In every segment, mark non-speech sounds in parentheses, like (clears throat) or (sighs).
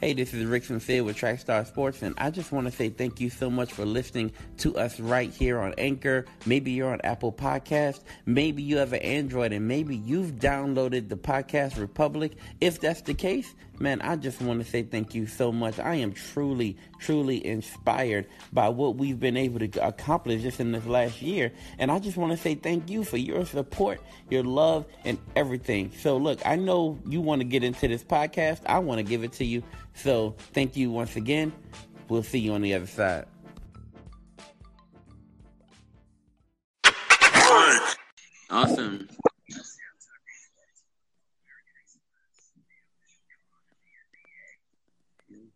Hey, this is Rick Sincere with Trackstar Sports, and I just want to say thank you so much for listening to us right here on Anchor. Maybe you're on Apple Podcast. Maybe you have an Android, and maybe you've downloaded the Podcast Republic. If that's the case, man, I just want to say thank you so much. I am truly, truly inspired by what we've been able to accomplish just in this last year, and I just want to say thank you for your support, your love, and everything. So, look, I know you want to get into this podcast. I want to give it to you. So thank you once again. We'll see you on the other side. Awesome.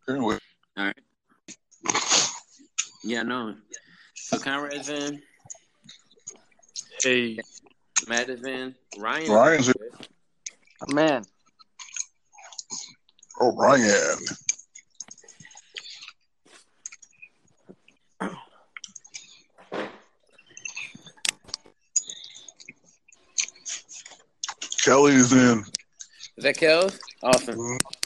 All right. Yeah, no. So Conrad's in. Hey. Matt is in. Ryan. Ryan's in. Man. O'Brien. Kelly's in. Is that Kel? Awesome. Mm-hmm.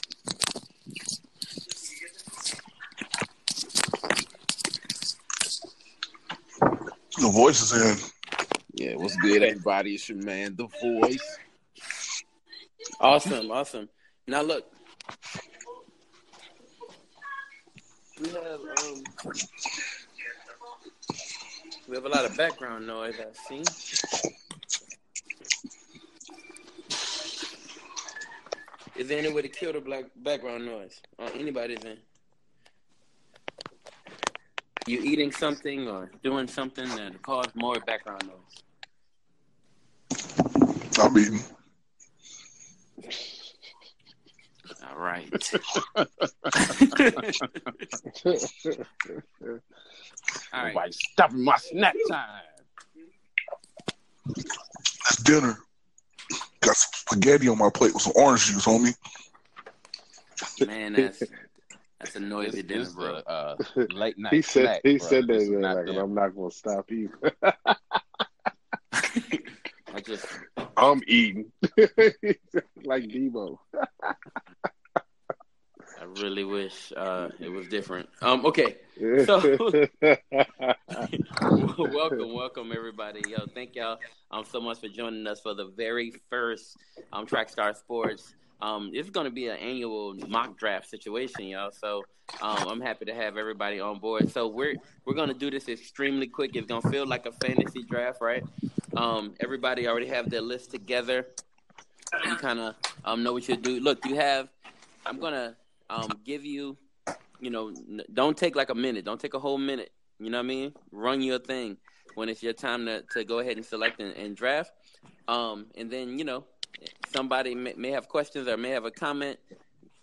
The voice is in. Yeah, what's good, everybody? It's your man, The Voice. Awesome, awesome. Now look, we have um, we have a lot of background noise. I see. Is there any way to kill the black background noise on anybody's end? You eating something or doing something that caused more background noise? I'm eating. All right. (laughs) All right. Nobody stopping my snack time. It's dinner. Got some spaghetti on my plate with some orange juice, homie. Man, that's that's a noisy dinner, bro. Uh, (laughs) late night. he said snack, he bro. said that This man, not like. I'm not gonna stop you. (laughs) (laughs) I just I'm eating like Debo. I really wish uh, it was different. Um, okay. So welcome, welcome everybody. Yo, thank y'all um so much for joining us for the very first um Trackstar Sports. Um, it's going to be an annual mock draft situation, y'all. So um, I'm happy to have everybody on board. So we're we're going to do this extremely quick. It's going to feel like a fantasy draft, right? Um, everybody already have their list together. You kind of um know what you do. Look, you have. I'm gonna um give you you know, don't take like a minute. Don't take a whole minute. You know what I mean? Run your thing when it's your time to, to go ahead and select and, and draft. Um, and then, you know, somebody may, may have questions or may have a comment.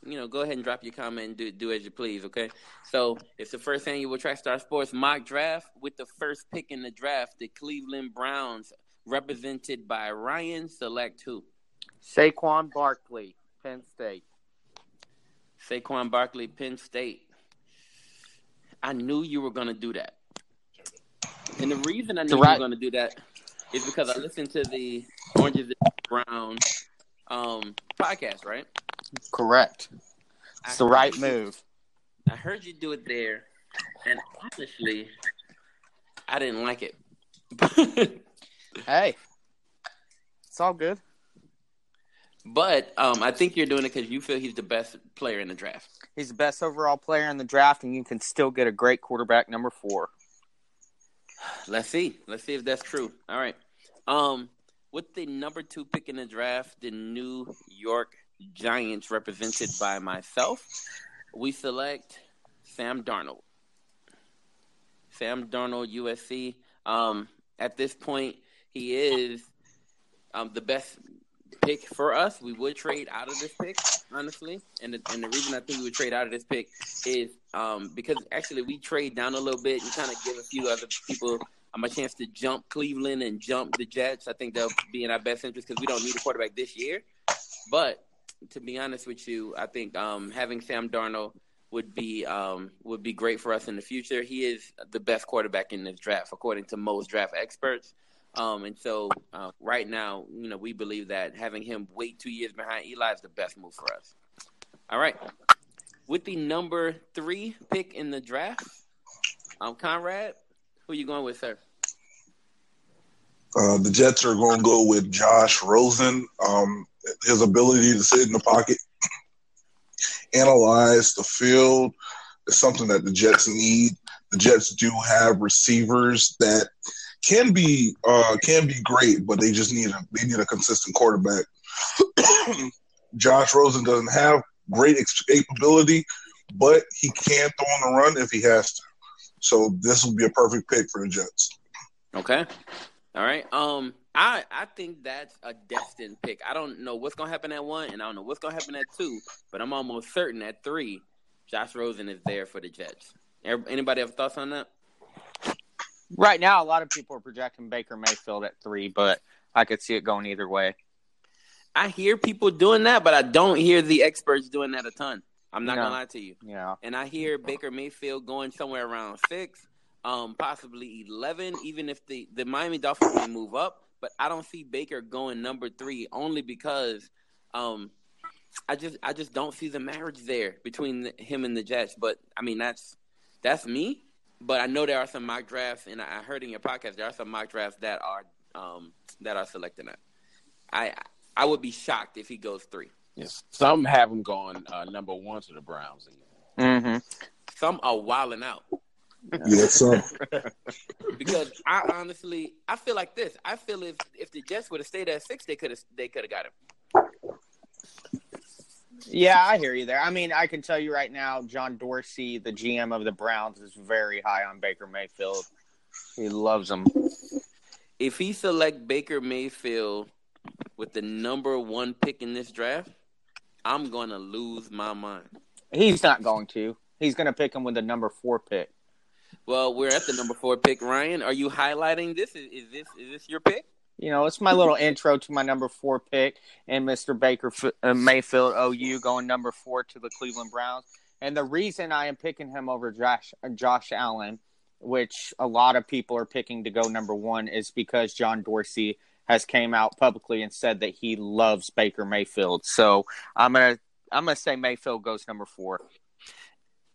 You know, go ahead and drop your comment and do, do as you please, okay? So it's the first annual Trackstar Sports mock draft with the first pick in the draft, the Cleveland Browns, represented by Ryan. Select who? Saquon Barkley, Penn State. Saquon Barkley, Penn State. I knew you were going to do that. And the reason I knew you were going to do that is because I listened to the Oranges and Brown um, podcast, right? Correct. I It's the right you- move. I heard you do it there, and honestly, I didn't like it. (laughs) Hey, it's all good. but um, I think you're doing it because you feel he's the best player in the draft. He's the best overall player in the draft, and you can still get a great quarterback number four. Let's see. Let's see if that's true. All right. Um, with the number two pick in the draft, the New York Giants, represented by myself, we select Sam Darnold. Sam Darnold, USC. Um, at this point, he is um, the best pick for us. We would trade out of this pick, honestly, and the, and the reason I think we would trade out of this pick is um, because actually we trade down a little bit and kind of give a few other people um, a chance to jump Cleveland and jump the Jets. I think they'll be in our best interest because we don't need a quarterback this year. But to be honest with you, I think um, having Sam Darnold would be um, would be great for us in the future. He is the best quarterback in this draft, according to most draft experts. Um, and so, uh, right now, you know, we believe that having him wait two years behind Eli is the best move for us. All right. with the number three pick in the draft, um, Conrad, who are you going with, sir? Uh, the Jets are going to go with Josh Rosen. Um, his ability to sit in the pocket, (clears throat) analyze the field, is something that the Jets need. The Jets do have receivers that can be uh, can be great, but they just need a they need a consistent quarterback. (clears throat) Josh Rosen doesn't have great escapability, but he can throw on the run if he has to. So this will be a perfect pick for the Jets. Okay. All right. Um, I I think that's a destined pick. I don't know what's gonna happen at one, and I don't know what's gonna happen at two, but I'm almost certain at three, Josh Rosen is there for the Jets. Anybody have thoughts on that? Right now, a lot of people are projecting Baker Mayfield at three, but I could see it going either way. I hear people doing that, but I don't hear the experts doing that a ton. I'm not No. gonna lie to you. Yeah. And I hear Baker Mayfield going somewhere around six, um, possibly eleven, even if the the Miami Dolphins may move up. But I don't see Baker going number three only because, um, I just I just don't see the marriage there between the, him and the Jets. But I mean that's that's me. But I know there are some mock drafts, and I heard in your podcast there are some mock drafts that are um, that are selecting that. I I would be shocked if he goes three. Yes. Some have him going uh, number one to the Browns. Mm-hmm. Some are wilding out. Yeah, so (laughs) because I honestly I feel like this. I feel if if the Jets would have stayed at six, they could have they could have got him. Yeah, I hear you there. I mean, I can tell you right now, John Dorsey, the GM of the Browns, is very high on Baker Mayfield. He loves him. If he select Baker Mayfield with the number one pick in this draft, I'm gonna lose my mind. He's not going to. He's going to pick him with the number four pick. Well, we're at the number four pick. Ryan, are you highlighting this? Is, is this is this your pick? You know, it's my little intro to my number four pick and Mr. Baker uh, Mayfield OU going number four to the Cleveland Browns. And the reason I am picking him over Josh uh, Josh Allen, which a lot of people are picking to go number one, is because John Dorsey has came out publicly and said that he loves Baker Mayfield. So I'm gonna I'm gonna say Mayfield goes number four.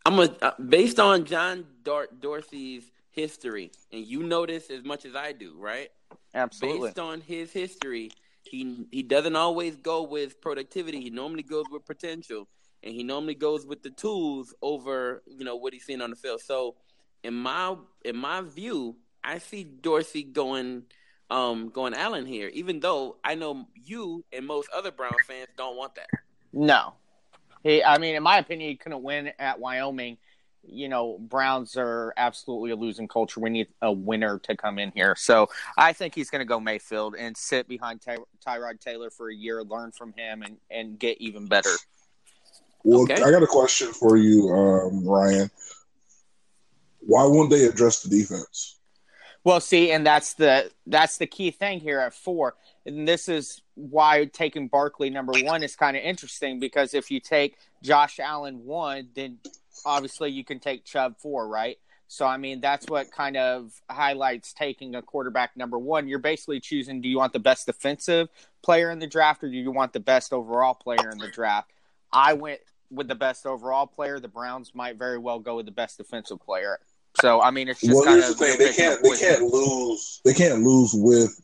I'm a uh, based on John Dor- Dorsey's history, and you know this as much as I do, right? Absolutely. Based on his history, he he doesn't always go with productivity. He normally goes with potential, and he normally goes with the tools over you know what he's seen on the field. So, in my in my view, I see Dorsey going um going Allen here, even though I know you and most other Brown fans don't want that. No. He I mean, in my opinion, he couldn't win at Wyoming. You know, Browns are absolutely a losing culture. We need a winner to come in here. So I think he's going to go Mayfield and sit behind Ty- Tyrod Taylor for a year, learn from him, and, and get even better. well, Okay. I got a question for you, um, Ryan. Why won't they address the defense? Well, see, and that's the that's the key thing here at four. And this is why taking Barkley number one is kind of interesting because if you take Josh Allen one, then obviously you can take Chubb four, right? So I mean that's what kind of highlights taking a quarterback number one. You're basically choosing do you want the best defensive player in the draft or do you want the best overall player in the draft? I went with the best overall player. The Browns might very well go with the best defensive player. So I mean it's just well, kind of the thing: they can't they can't lose they can't lose with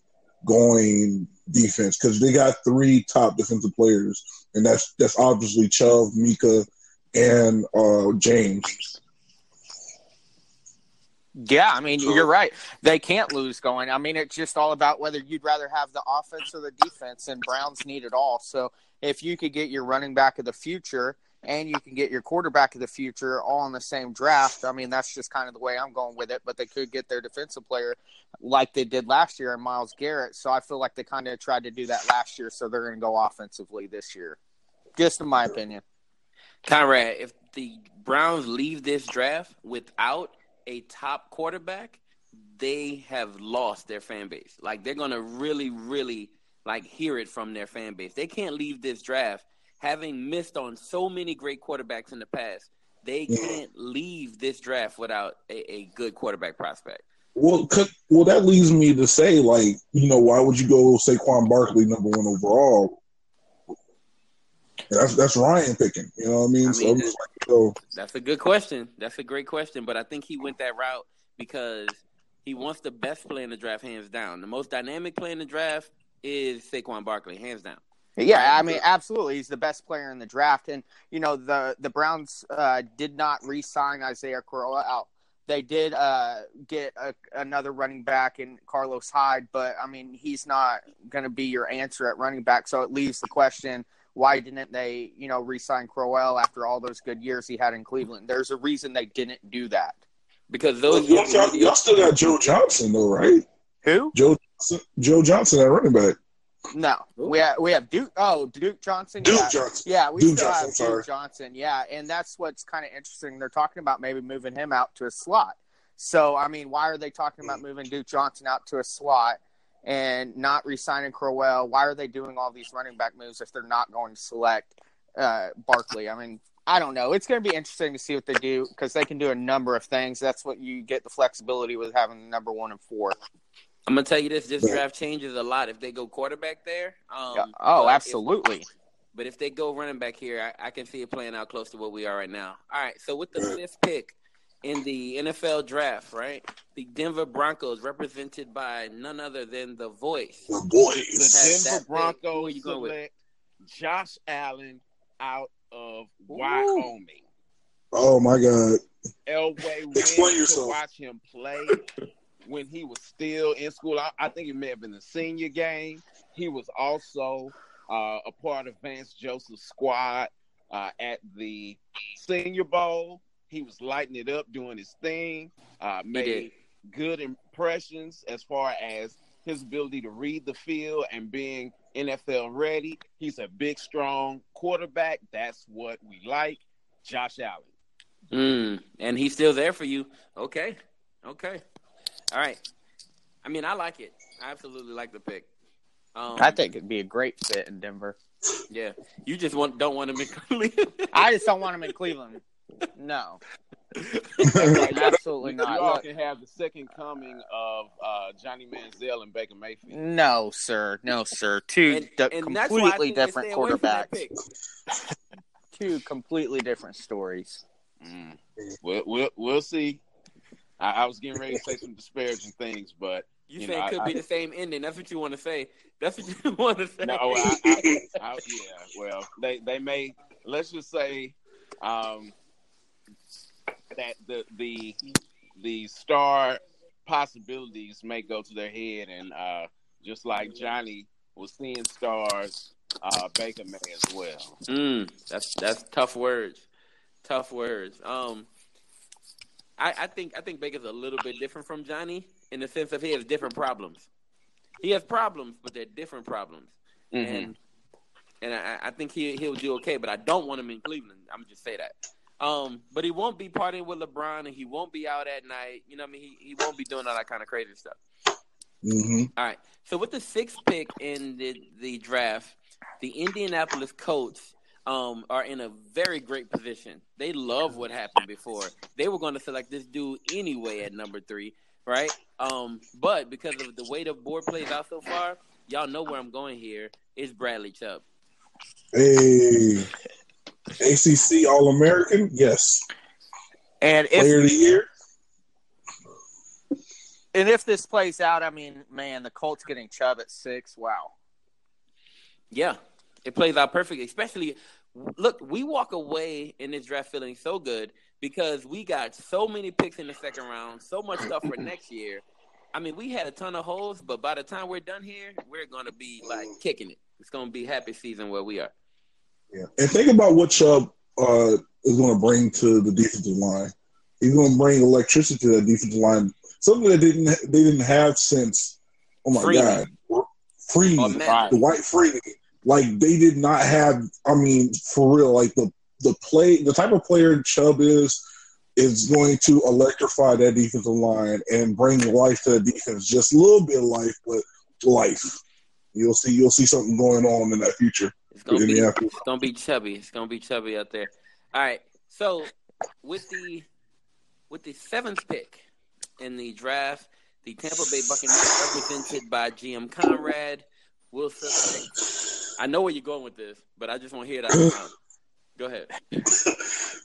going defense because they got three top defensive players, and that's that's obviously Chubb, Minkah, and uh, James. Yeah, I mean, So- you're right. They can't lose going. I mean, it's just all about whether you'd rather have the offense or the defense, and Browns need it all. So if you could get your running back of the future and you can get your quarterback of the future all in the same draft, I mean, that's just kind of the way I'm going with it. But they could get their defensive player like they did last year in Myles Garrett. So I feel like they kind of tried to do that last year. So they're going to go offensively this year, just in my opinion. Conrad, if the Browns leave this draft without a top quarterback, they have lost their fan base. Like they're gonna really, really like hear it from their fan base. They can't leave this draft having missed on so many great quarterbacks in the past. They can't leave this draft without a, a good quarterback prospect. Well, well, that leads me to say, like, you know, why would you go Saquon Barkley number one overall? That's that's Ryan picking. You know what I mean? I so I'm mean, just like, So That's a good question. That's a great question, but I think he went that route because he wants the best player in the draft, hands down. The most dynamic player in the draft is Saquon Barkley, hands down. Yeah, I mean, absolutely, he's the best player in the draft, and you know the the Browns uh, did not re-sign Isaiah Crowell out. They did uh, get a, another running back in Carlos Hyde, but I mean, he's not going to be your answer at running back. So it leaves the question: Why didn't they, you know, re-sign Crowell after all those good years he had in Cleveland? There's a reason they didn't do that. Because those y'all, y'all- y'all still got Joe Johnson though, right? Who? Joe Johnson, Joe Johnson at running back. No, we have we have Duke. Oh, Duke Johnson. Duke yeah. Johnson. Yeah, we Duke still Johnson, have sorry. Duke Johnson. Yeah, and that's what's kind of interesting. They're talking about maybe moving him out to a slot. So, I mean, why are they talking about mm. moving Duke Johnson out to a slot and not re-signing Crowell? Why are they doing all these running back moves if they're not going to select uh, Barkley? I mean, I don't know. It's going to be interesting to see what they do because they can do a number of things. That's what you get the flexibility with having the number one and four. I'm gonna tell you this: this draft changes a lot if they go quarterback there. Um, Yeah. Oh, but if- absolutely. but if they go running back here, I, I can see it playing out close to what we are right now. All right, so with the fifth pick in the NFL draft, right, the Denver Broncos, represented by none other than the voice. The voice. The boys. Has that Denver pick. Broncos you going with? select Josh Allen out of Wyoming. Oh my God. Elway (laughs) went Explain to watch him play when he was still in school. I, I think it may have been the senior game. He was also uh, a part of Vance Joseph's squad uh, at the Senior Bowl. He was lighting it up, doing his thing. Uh, made good impressions as far as his ability to read the field and being NFL ready. He's a big, strong quarterback. That's what we like. Josh Allen. Mm, and he's still there for you. Okay, okay, all right. I mean, I like it. I absolutely like the pick. Um, I think it'd be a great fit in Denver. Yeah, you just want don't want him in (laughs) Cleveland. I just don't want him in Cleveland. No, (laughs) Like, absolutely you, not. You all Look, can have the second coming of uh, Johnny Manziel and Baker Mayfield. no, sir. No, sir. Two And- di- and that's why I completely different stay away from that quarterbacks. (laughs) Two completely different stories. Mm. We'll, we'll, we'll see. I, I was getting ready to say some disparaging things, but You, You say know, it could I- be I- the same ending. That's what you want to say. That's what you (laughs) want to say. no, I, I, I, yeah. Well, they they may let's just say um, that the the the star possibilities may go to their head, and uh, just like Johnny was seeing stars, uh, Baker may as well. Mm, that's that's tough words. Tough words. Um, I, I think I think Baker's a little bit different from Johnny in the sense of he has different problems. He has problems, but they're different problems. Mm-hmm. And and I, I think he he'll do okay, but I don't want him in Cleveland. I'm just say that. Um, but he won't be partying with LeBron, and he won't be out at night. You know, what I mean, he he won't be doing all that kind of crazy stuff. hmm All right. So with the sixth pick in the, the draft, the Indianapolis Colts um, are in a very great position. They love what happened before. They were going to select this dude anyway at number three, right? Um, but because of the way the board plays out so far, y'all know where I'm going here. It's Bradley Chubb. Hey, ACC All American, yes. And Player of the year, and if this plays out, I mean, man, the Colts getting Chubb at six. Wow. Yeah, it plays out perfect. Especially, look, we walk away in this draft feeling so good because we got so many picks in the second round, so much stuff for (clears throat) next year. I mean, we had a ton of holes, but by the time we're done here, we're gonna be like kicking it. It's gonna be happy season where we are. Yeah. And think about what Chubb uh, is going to bring to the defensive line. He's going to bring electricity to that defensive line, something that didn't they didn't have since. Oh my Freeney. God, Freeney, Oh, the Dwight Freeney. Like they did not have. I mean, for real, like the the play, the type of player Chubb is, is going to electrify that defensive line and bring life to the defense. Just a little bit of life, but life. You'll see. You'll see something going on in that future. It's gonna be it's gonna be chubby. It's gonna be chubby out there. All right. So with the with the seventh pick in the draft, the Tampa Bay Buccaneers, represented by GM Conrad, Wilson. I know where you're going with this, but I just want to hear it out. Go ahead. (laughs)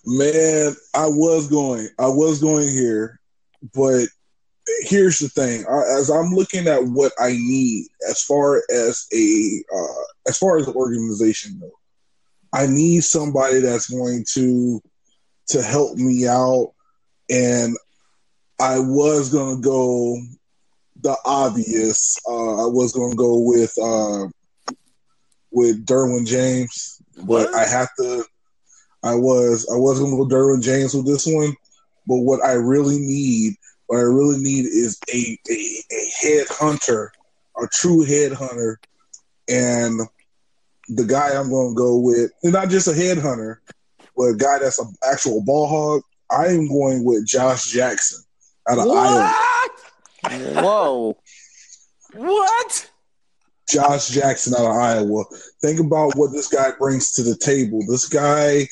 Man, I was going, I was going here, but here's the thing: as I'm looking at what I need as far as a uh, as far as the organization goes, I need somebody that's going to to help me out, and I was gonna go the obvious. Uh, I was gonna go with uh, with Derwin James, but what? I have to. I was I was gonna go Derwin James with this one, but what I really need, what I really need is a a, a head hunter, a true head hunter, and the guy I'm gonna go with, and not just a head hunter, but a guy that's an actual ball hawk. I am going with Josh Jackson out of what? Iowa. (laughs) Whoa. what? Josh Jackson out of Iowa. Think about what this guy brings to the table. This guy,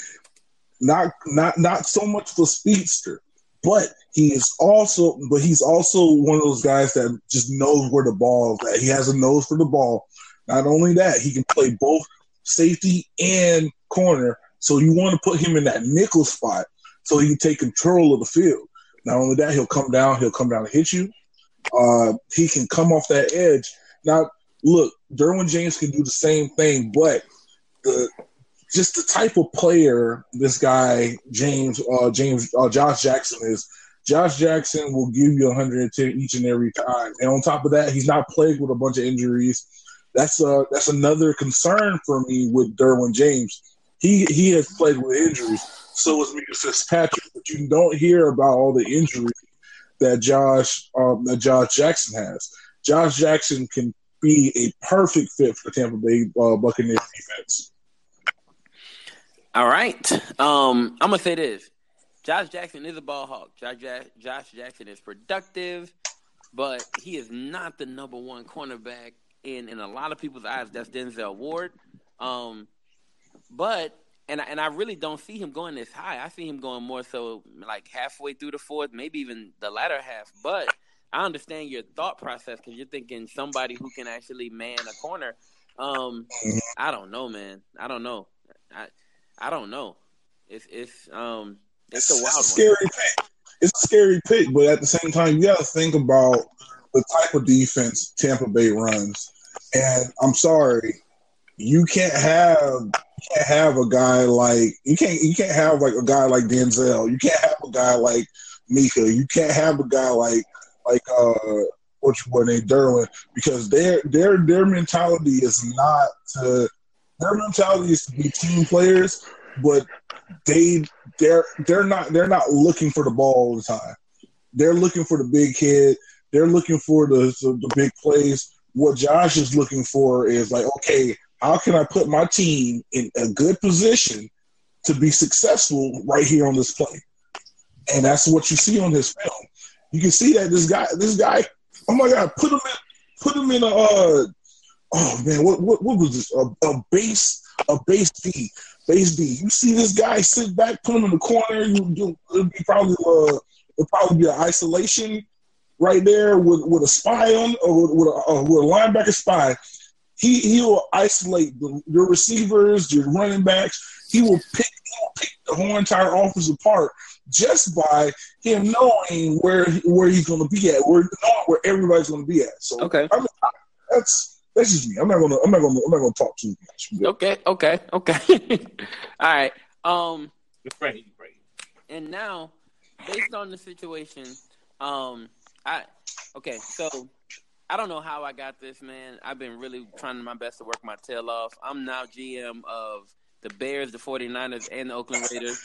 not not not so much of a speedster, but he is also but he's also one of those guys that just knows where the ball is at. He has a nose for the ball. Not only that, he can play both safety and corner. So you want to put him in that nickel spot so he can take control of the field. Not only that, he'll come down, he'll come down and hit you. Uh, he can come off that edge. Now, look, Derwin James can do the same thing, but the just the type of player this guy James uh, James uh, Josh Jackson is. Josh Jackson will give you 110 each and every time, and on top of that, he's not plagued with a bunch of injuries. That's uh that's another concern for me with Derwin James. He he has played with injuries. So is Minkah Fitzpatrick, but you don't hear about all the injuries that Josh um, that Josh Jackson has. Josh Jackson can be a perfect fit for the Tampa Bay uh, Buccaneers defense. All right. Um, I'm gonna say this: Josh Jackson is a ball hawk. Josh, Josh Jackson is productive, but he is not the number one cornerback in in a lot of people's eyes. That's Denzel Ward. Um, but and I, and I really don't see him going this high. I see him going more so like halfway through the fourth, maybe even the latter half. But I understand your thought process because you're thinking somebody who can actually man a corner. Um, mm-hmm. I don't know, man. I don't know. I I don't know. It's it's um it's, it's a wild scary one. pick. It's a scary pick, but at the same time, you got to think about the type of defense Tampa Bay runs. And I'm sorry, you can't have can't have a guy like you can't you can't have like a guy like Denzel. You can't have a guy like Minkah. You can't have a guy like like uh what you were named Derwin because their their their mentality is not to their mentality is to be team players, but they they're they're not they're not looking for the ball all the time. They're looking for the big hit. They're looking for the the big plays. What Josh is looking for is like, okay, how can I put my team in a good position to be successful right here on this play? And that's what you see on his film. You can see that this guy, this guy, oh my god, put him in, put him in a, uh, oh man, what what what was this? A, a base, a base D, base D. You see this guy sit back, put him in the corner. You, you it'd be probably uh, it'd probably be an isolation right there with with a spy on or with a, uh, with a linebacker spy he he will isolate the, your receivers, your running backs. He will pick he will pick the whole entire offense apart just by him knowing where where he's going to be at, where knowing where everybody's going to be at. So okay, I mean, that's that's just me. I'm not gonna I'm not gonna I'm not gonna talk too much. Okay, okay, okay. (laughs) All right. Um, right, right. And now, based on the situation, um, I okay, so I don't know how I got this, man. I've been really trying my best to work my tail off. I'm now GM of the Bears, the 49ers, and the Oakland Raiders.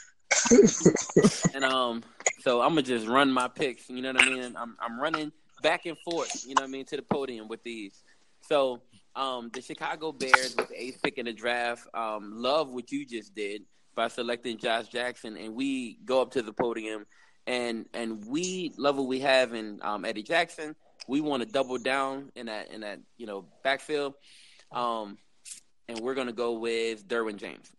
(laughs) and um, so I'm gonna just run my picks. You know what I mean? I'm I'm running back and forth. You know what I mean to the podium with these. So um, the Chicago Bears with the eighth pick in the draft. Um, love what you just did by selecting Josh Jackson, and we go up to the podium, and and we love what we have in um, Eddie Jackson we want to double down in that in that you know backfield, um, and we're gonna go with Derwin James.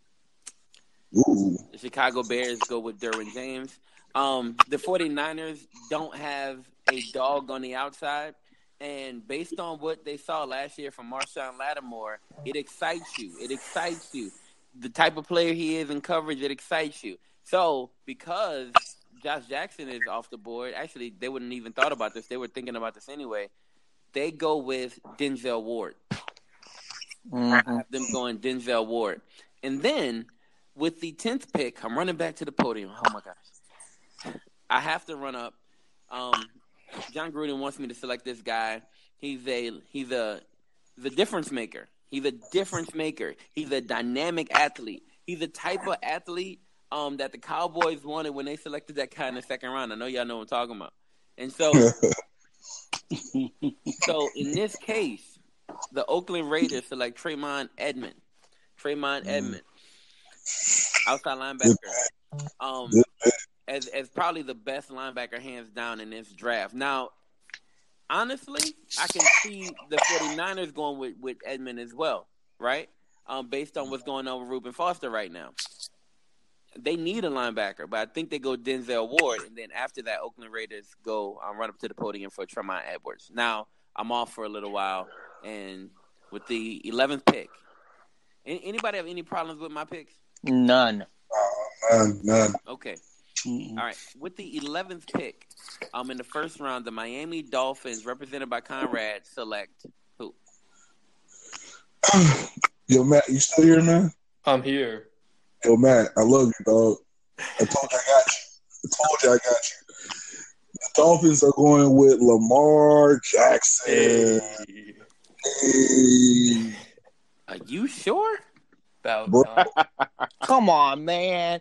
Ooh. The Chicago Bears go with Derwin James. Um, the 49ers don't have a dog on the outside. And based on what they saw last year from Marshon Lattimore, it excites you. It excites you. The type of player he is in coverage, it excites you. So because Josh Jackson is off the board, actually they wouldn't even thought about this. They were thinking about this anyway. They go with Denzel Ward. Mhm. I have them going Denzel Ward. And then with the tenth pick, I'm running back to the podium. Oh my gosh. I have to run up. Um, Jon Gruden wants me to select this guy. He's a he's a the difference maker. He's a difference maker. He's a dynamic athlete. He's the type of athlete um, that the Cowboys wanted when they selected that guy in the second round. I know y'all know what I'm talking about. And so, (laughs) so in this case, the Oakland Raiders select Tremaine Edmond. Tremaine Mm. Edmond, outside linebacker. Um, as as probably the best linebacker hands down in this draft. Now, honestly, I can see the 49ers going with, with Edmond as well, right? Um, based on what's going on with Reuben Foster right now. They need a linebacker, but I think they go Denzel Ward, and then after that, Oakland Raiders go um, run up to the podium for Tremaine Edwards. Now, I'm off for a little while, and with the 11th pick, anybody have any problems with my picks? None. None, none. Okay. Mm-mm. All right. With the 11th pick, um, in the first round, the Miami Dolphins, represented by Conrad, select who? (clears throat) Yo, Matt, you still here, man? I'm here. Yo, Matt, I love you, dog. I told you I got you. I told you I got you. The Dolphins are going with Lamar Jackson. Hey. Hey. Are you sure? About Bro. (laughs) Come on, man.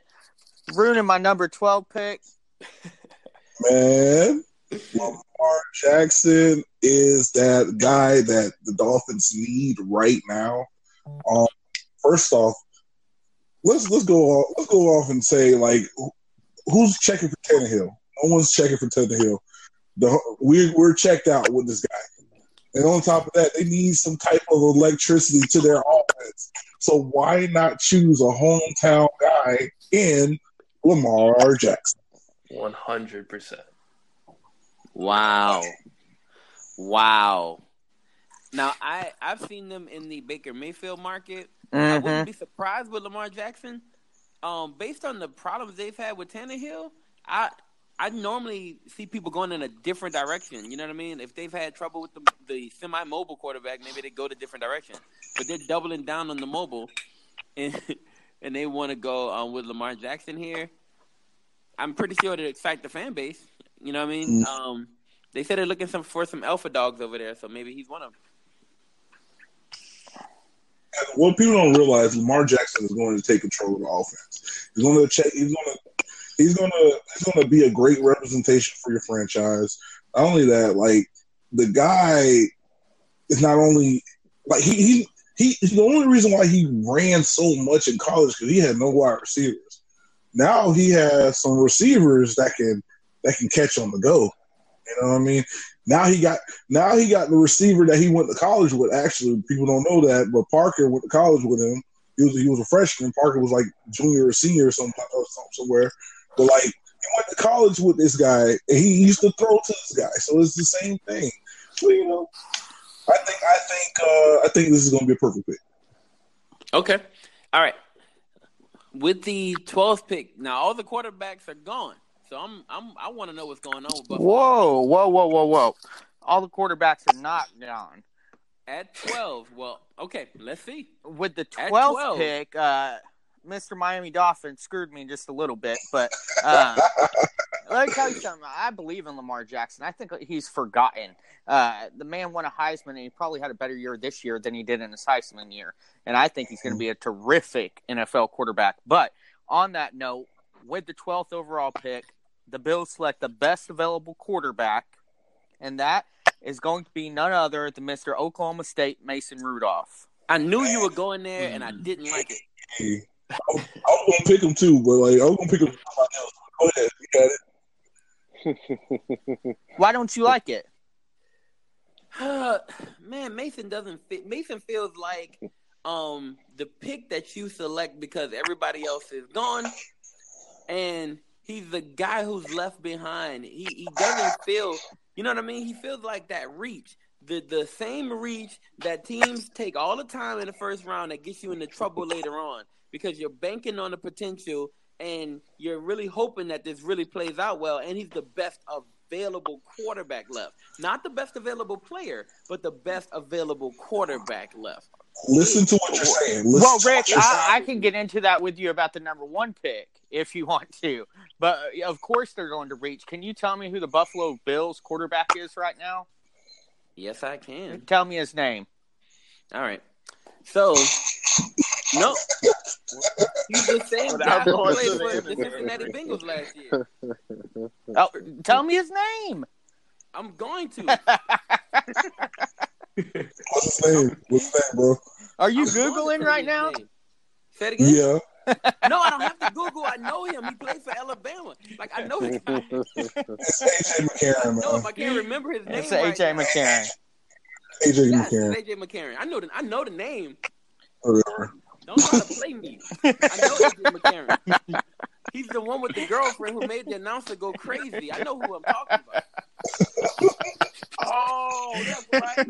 Ruining my number 12 pick. Man, Lamar Jackson is that guy that the Dolphins need right now. Um, first off, let's let's go off, let's go off and say like who's checking for Tannehill? No one's checking for Tannehill. The we we're checked out with this guy, and on top of that, they need some type of electricity to their offense. So why not choose a hometown guy in Lamar Jackson? One hundred percent. Wow. Wow. Now I I've seen them in the Baker Mayfield market. I Mhm. wouldn't be surprised with Lamar Jackson. Um, based on the problems they've had with Tannehill, I I normally see people going in a different direction. You know what I mean? If they've had trouble with the, the semi-mobile quarterback, maybe they go to different direction. But they're doubling down on the mobile, and (laughs) and they want to go um, with Lamar Jackson here. I'm pretty sure to excite the fan base. You know what I mean? Mm. Um, they said they're looking some for some alpha dogs over there, so maybe he's one of them. what people don't realize, Lamar Jackson is going to take control of the offense. He's going to check. He's going to. He's going to. He's going to be a great representation for your franchise. Not only that, like the guy is not only like he he. He, the only reason why he ran so much in college because he had no wide receivers. Now he has some receivers that can that can catch on the go. You know what I mean? Now he got now he got the receiver that he went to college with. Actually, people don't know that, but Parker went to college with him. He was he was a freshman. Parker was like junior or senior or something, somewhere. But like he went to college with this guy, and he used to throw to this guy. So it's the same thing. You know, I think I think uh, I think this is going to be a perfect pick. Okay. All right. With the 12th pick, now all the quarterbacks are gone. So I'm I'm I want to know what's going on with Buffalo. Whoa, whoa, whoa, whoa, whoa. All the quarterbacks are not gone. At 12, well, okay, let's see. With the 12th 12. pick, uh, Mr. Miami Dolphins screwed me just a little bit, but uh, (laughs) let me tell you something. I believe in Lamar Jackson. I think he's forgotten. Uh, the man won a Heisman, and he probably had a better year this year than he did in his Heisman year. And I think he's going to be a terrific NFL quarterback. But on that note, with the 12th overall pick, the Bills select the best available quarterback, and that is going to be none other than Mr. Oklahoma State Mason Rudolph. I knew you were going there, and I Mm. didn't like it. Hey, I was, I was going to pick him too, but like I was going to pick him. somebody else. Go ahead, you got it. (laughs) Why don't you like it? (sighs) Man, Mason doesn't fit. Mason feels like um the pick that you select because everybody else is gone, and he's the guy who's left behind. He he doesn't feel, you know what I mean? He feels like that reach, the the same reach that teams take all the time in the first round that gets you into trouble later on because you're banking on the potential and you're really hoping that this really plays out well, and he's the best available quarterback left. Not the best available player, but the best available quarterback left. Listen to what you're saying. Listen Well, to what Rick, saying. I, I can get into that with you about the number one pick if you want to. But of course, they're going to reach. Can you tell me who the Buffalo Bills quarterback is right now? Yes, I can. Tell me his name. All right. So, no, (laughs) he's the same guy Without who going played to the for the Cincinnati Bengals last year. (laughs) Oh, tell me his name. I'm going to. What's his name? What's his name, bro? Are you I'm googling right now? name. Say it again. Yeah. No, I don't have to Google. I know him. He played for Alabama. Like I know the guy. (laughs) It's AJ McCarron, No, man. if I can't remember his name, It's right AJ now. McCarron. AJ Yes, McCarron. AJ McCarron. I know the I know the name. Whatever. Don't try to play me. I know AJ McCarron. He's the one with the girlfriend who made the announcer go crazy. I know who I'm talking about. (laughs) Oh, that's right.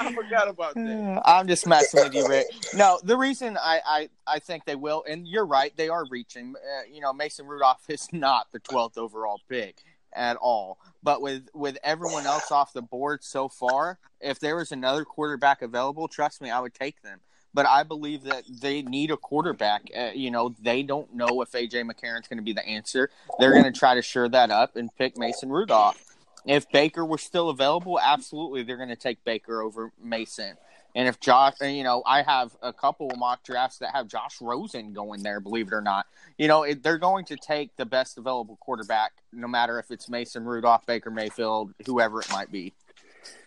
I forgot about that. (sighs) I'm just messing with you, Rick. No, the reason I, I, I think they will, and you're right, they are reaching. Uh, you know, Mason Rudolph (laughs) is not the 12th overall pick at all. But with with everyone else off the board so far, if there was another quarterback available, trust me, I would take them. But I believe that they need a quarterback. Uh, you know, they don't know if AJ McCarron's going to be the answer. They're going to try to shore that up and pick Mason Rudolph. If Baker were still available, absolutely they're going to take Baker over Mason. And if Josh, you know, I have a couple of mock drafts that have Josh Rosen going there, believe it or not. You know, it, they're going to take the best available quarterback, no matter if it's Mason Rudolph, Baker Mayfield, whoever it might be.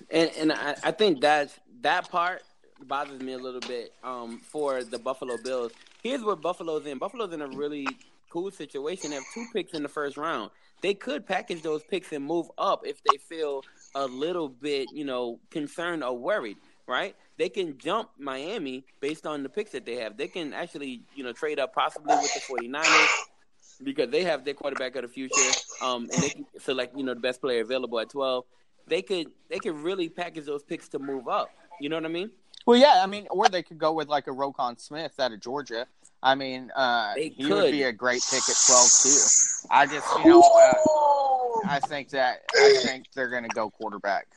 And and I, I think that that part bothers me a little bit um, for the Buffalo Bills. Here's what Buffalo's in. Buffalo's in a really cool situation. They have two picks in the first round. They could package those picks and move up if they feel a little bit, you know, concerned or worried, right? They can jump Miami based on the picks that they have. They can actually, you know, trade up possibly with the 49ers because they have their quarterback of the future. Um, and they can select, you know, the best player available at 12. They could they could really package those picks to move up. You know what I mean? Well, yeah, I mean, or they could go with like a Roquan Smith out of Georgia. I mean, uh, They he would be a great pick at twelve too. I just, you know, uh, I think that I think they're going to go quarterback.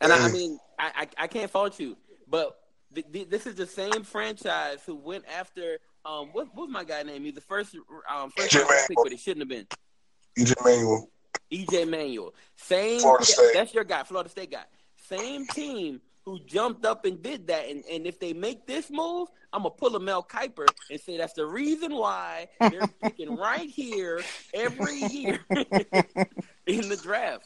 And I, I mean, I, I I can't fault you, but th- th- this is the same franchise who went after um what what was my guy name? He's the first um first EJ pick, Manuel. but it shouldn't have been EJ Manuel. EJ Manuel. Same, Florida State. that's your guy, Florida State guy. Same team who jumped up and did that. And, and if they make this move, I'm gonna pull a Mel Kiper and say that's the reason why they're picking (laughs) right here every year (laughs) in the draft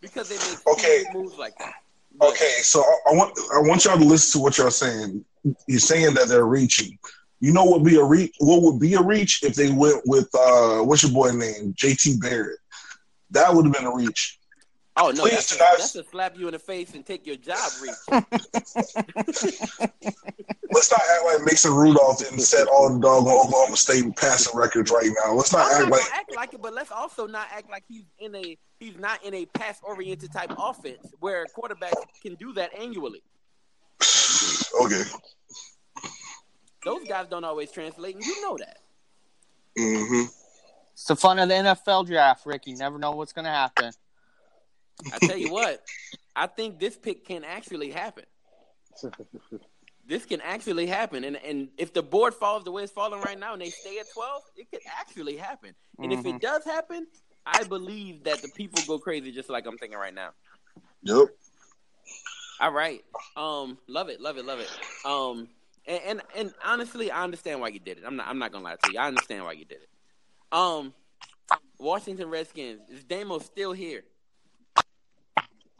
because they make Okay. moves like that. But- Okay, so I, I want I want y'all to listen to what y'all saying. You're saying that they're reaching. You know what be a reach? What would be a reach if they went with uh, what's your boy name? JT Barrett. That would have been a reach. Oh no, Please that's, do not- that's to slap you in the face and take your job reach. (laughs) Let's not act like Mason Rudolph didn't set all the doggone Oklahoma State passing records right now. Let's not I'm act not like act like it, but let's also not act like he's in a he's not in a pass oriented type offense where quarterbacks can do that annually. (sighs) okay. Those guys don't always translate, and you know that. Mm-hmm. It's the fun of the NFL draft, Ricky. You never know what's going to happen. I tell you what, I think this pick can actually happen. This can actually happen, and and if the board falls the way it's falling right now, and they stay at twelve, it could actually happen. And if it does happen, I believe that the people go crazy, just like I'm thinking right now. Yep. All right. Um, love it, love it, love it. Um, and, and and honestly, I understand why you did it. I'm not I'm not gonna lie to you. I understand why you did it. Um, Washington Redskins is Damo still here?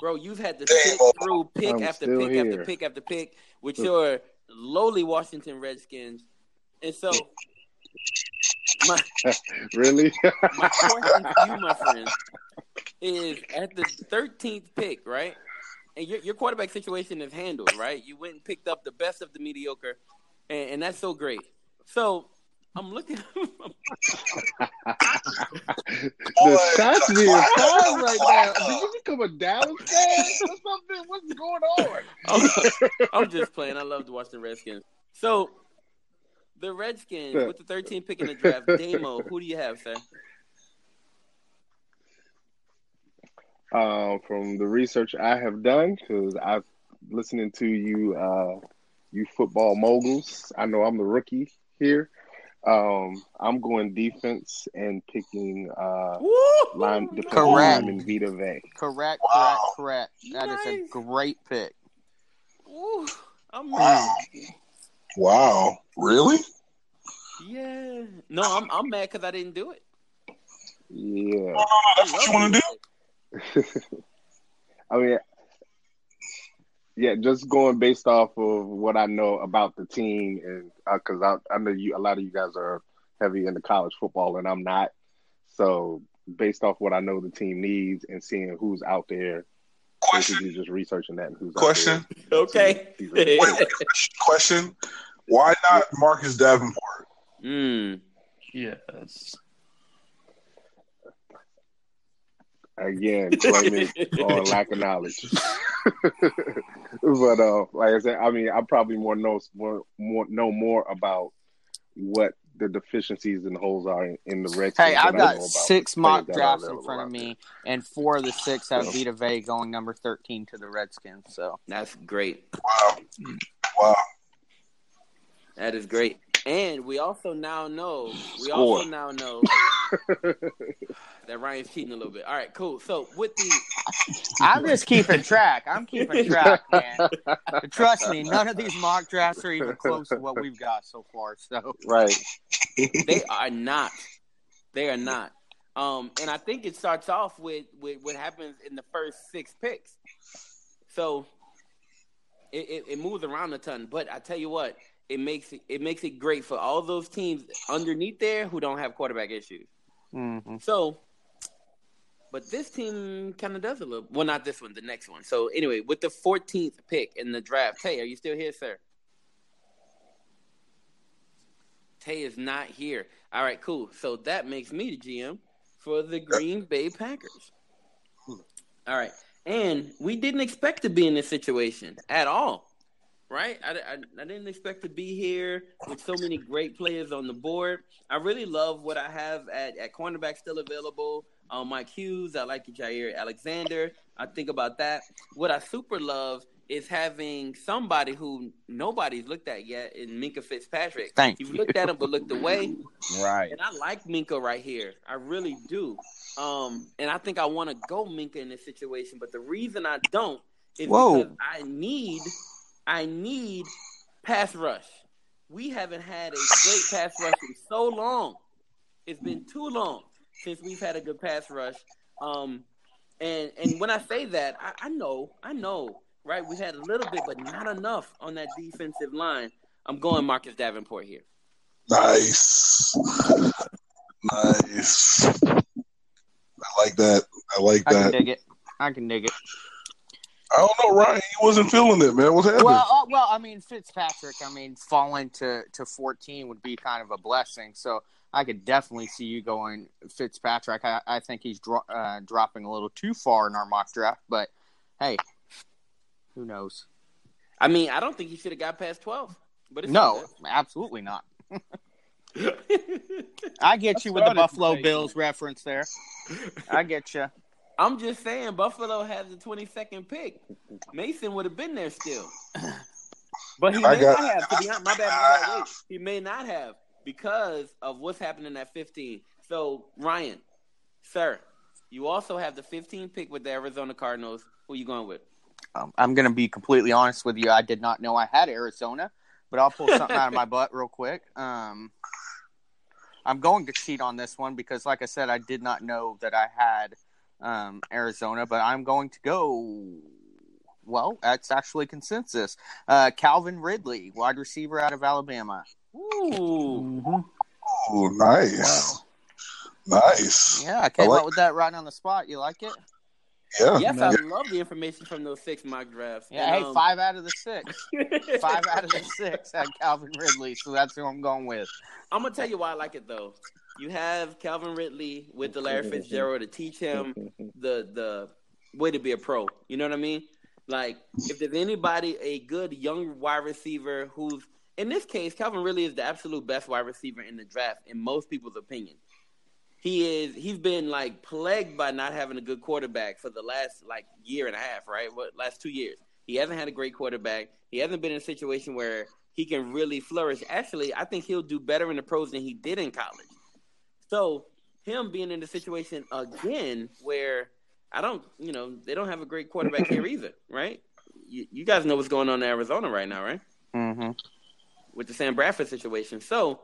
Bro, you've had to sit through pick I'm after still pick after pick after pick with your lowly Washington Redskins, and so my (laughs) Really? my question to you, my friend, is at the thirteenth pick, right? And your your quarterback situation is handled, right? You went and picked up the best of the mediocre, and, and that's so great. So I'm looking. (laughs) the shots being fired right now. Did you become a Dallas fan or something? What's going on? I'm, (laughs) I'm just playing. I love to watch the Redskins. So the Redskins with the 13th pick in the draft. Damo, who do you have, sir? um, from the research I have done, because I've listening to you, uh, you football moguls. I know I'm the rookie here. Um, I'm going defense and picking uh, line defensive Correct. lineman Vita Vea. Correct, Wow. correct, correct. That is a great pick. Ooh, I'm Wow. Wow. Really? Yeah. No, I'm I'm mad because I didn't do it. Yeah, Oh, that's what you want to do? (laughs) I mean, yeah, just going based off of what I know about the team, and because I, I know you, a lot of you guys are heavy into college football, and I'm not. So, based off what I know the team needs and seeing who's out there, Question. basically just researching that and who's Question. out there. Okay. He's (laughs) Wait, wait, question. Why not Marcus Davenport? Mm. Yes. Again, blaming on (laughs) lack of knowledge. (laughs) but uh, like I said, I mean, I probably more know more, more know more about what the deficiencies and holes are in, in the Redskins. Hey, I've got six mock drafts in front of out me, and four of the six have Yeah. Vita Vea going number 13 to the Redskins. So, That's great. Wow. Wow. That is great. And we also now know we Score. also now know (laughs) that Ryan's cheating a little bit. All right, cool. So with the I'm just keeping track. I'm keeping track, man. (laughs) Trust me, none of these mock drafts are even close to what we've got so far. So, Right. they are not. They are not. Um, and I think it starts off with, with what happens in the first six picks. So it, it, it moves around a ton. But I tell you what, it makes it, it makes it great for all those teams underneath there who don't have quarterback issues. mhm. So, but this team kind of does a little. Well, not this one, the next one. So anyway, with the 14th pick in the draft, Tay, are you still here, sir? Tay is not here. All right, cool. So that makes me the GM for the Green Bay Packers. All right, and we didn't expect to be in this situation at all, right? I, I, I didn't expect to be here with so many great players on the board. I really love what I have at, at cornerback still available. Um, Mike Hughes, I like Jaire Alexander. I think about that. What I super love is having somebody who nobody's looked at yet in Minkah Fitzpatrick. Thank You've you. looked at him but looked away. Right. And I like Minkah right here. I really do. Um, and I think I want to go Minkah in this situation, but the reason I don't is Whoa. because I need I need pass rush. We haven't had a great pass rush in so long. It's been too long since we've had a good pass rush. Um, and and when I say that, I, I know, I know, right? We had a little bit, but not enough on that defensive line. I'm going Marcus Davenport here. Nice. Nice. I like that. I like that. I can dig it. I can dig it. I don't know, Ryan. He wasn't feeling it, man. What's happening? Well, uh, well, I mean Fitzpatrick. I mean, falling to to 14 would be kind of a blessing. So I could definitely see you going Fitzpatrick. I, I think he's dro- uh, dropping a little too far in our mock draft, but hey, who knows? I mean, I don't think he should have got past 12. But it's No, absolutely not. (laughs) I get you with the Buffalo Bills reference there. I get you. I'm just saying, Buffalo has the 22nd pick. Mason would have been there still. But he I may got- not have. To be honest, my bad, my bad. Wait, he may not have because of what's happening at 15. So, Ryan, sir, you also have the 15th pick with the Arizona Cardinals. Who you going with? Um, I'm going to be completely honest with you. I did not know I had Arizona, but I'll pull something out of my (laughs) butt real quick. Um, I'm going to cheat on this one because, like I said, I did not know that I had um, Arizona, but I'm going to go. Well, that's actually consensus. Uh, Calvin Ridley, wide receiver out of Alabama. Ooh. Ooh, nice. Nice. Yeah, I came I like up with that right on the spot. You like it? Yeah. Yes, I love the information from those six mock drafts. Yeah, And, hey, um, five out of the six. (laughs) Five out of the six had Calvin Ridley, so that's who I'm going with. I'm gonna tell you why I like it though. You have Calvin Ridley with the Larry Fitzgerald to teach him (laughs) the the way to be a pro. You know what I mean? Like if there's anybody a good young wide receiver who's in this case, Calvin really is the absolute best wide receiver in the draft, in most people's opinion. He is. He's been like plagued by not having a good quarterback for the last like year and a half, right? What last two years? He hasn't had a great quarterback. He hasn't been in a situation where he can really flourish. Actually, I think he'll do better in the pros than he did in college. So him being in the situation again where I don't, you know, they don't have a great quarterback here either, right? You, you guys know what's going on in Arizona right now, right? Mm-hmm. With the Sam Bradford situation. So,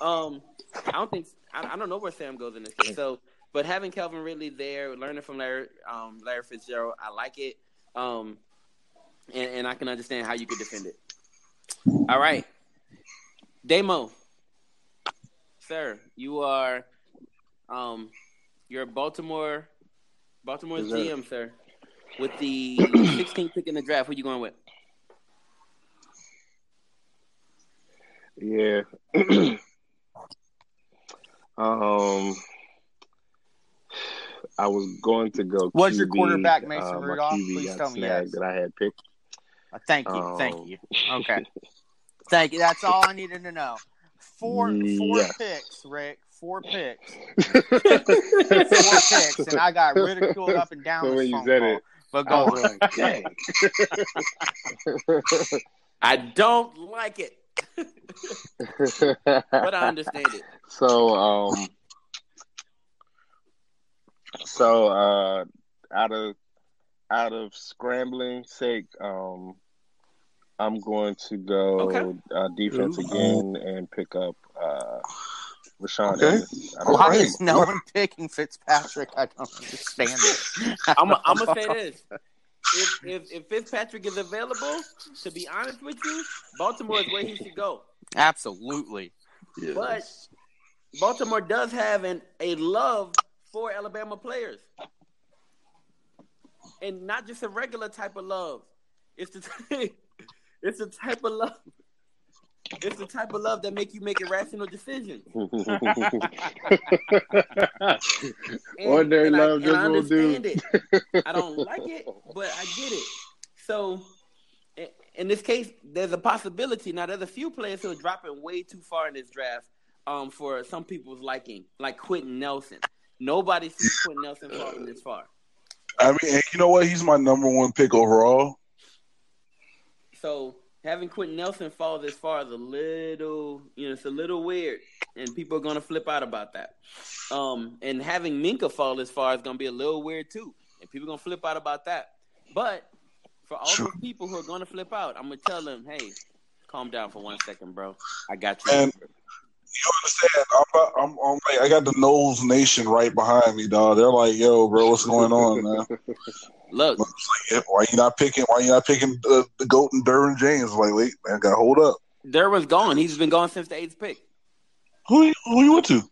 um, I don't think I, I don't know where Sam goes in this case. So, but having Calvin Ridley there, learning from Larry, um, Larry Fitzgerald, I like it. Um, and, and I can understand how you could defend it. All right, Damo, sir, you are, um, you're Baltimore, Baltimore's Yes. GM, sir. With the (clears throat) 16th pick in the draft, who you going with? Yeah. (clears throat) um, I was going to go. Was your quarterback Mason uh, Rudolph? QB Please tell me yes. that I had picked. Uh, Thank you. Thank Um, you. Okay. (laughs) Thank you. That's all I needed to know. Four four Yes. picks, Rick. Four picks. Four (laughs) picks, and I got ridiculed up and down So this when you phone said call. it, But I go was on. like, dang. I don't like it, (laughs) but I understand it. so um so uh out of out of scrambling sake um i'm going to go Okay. uh, defense Ooh. again and pick up uh Rashaan Okay. Evans. I don't All Why right. is no one picking Fitzpatrick? I don't understand it. I'm, I'm gonna say this: if, if if Fitzpatrick is available, to be honest with you, Baltimore is where he should go. Absolutely. But Baltimore does have an a love for Alabama players, and not just a regular type of love. It's the (laughs) it's the type of love. It's the type of love that make you make irrational decisions. (laughs) And- Ordinary and love and just I won't do. it. I don't like it, (laughs) but I get it. So, in this case, there's a possibility. Now, there's a few players who are dropping way too far in this draft um, for some people's liking, like Quenton Nelson. Nobody sees Quenton Nelson falling this far. I mean, and you know what? He's my number one pick overall. So, having Quenton Nelson fall this far is a little, you know, it's a little weird, and people are going to flip out about that. Um, and having Minkah fall this far is going to be a little weird too, and people are going to flip out about that. But for all those people who are going to flip out, I'm going to tell them, hey, calm down for one second, bro. I got you. And- You understand? I'm, I'm, I'm like, I got the Noles Nation right behind me, dog. They're like, "Yo, bro, what's going on, man?" (laughs) Look, It's like, yeah, why you not picking? Why you not picking the, the goat and Derwin James? Like, wait, man, got to hold up. Derwin's gone. He's been gone since the eighth pick. Who you- who you went to?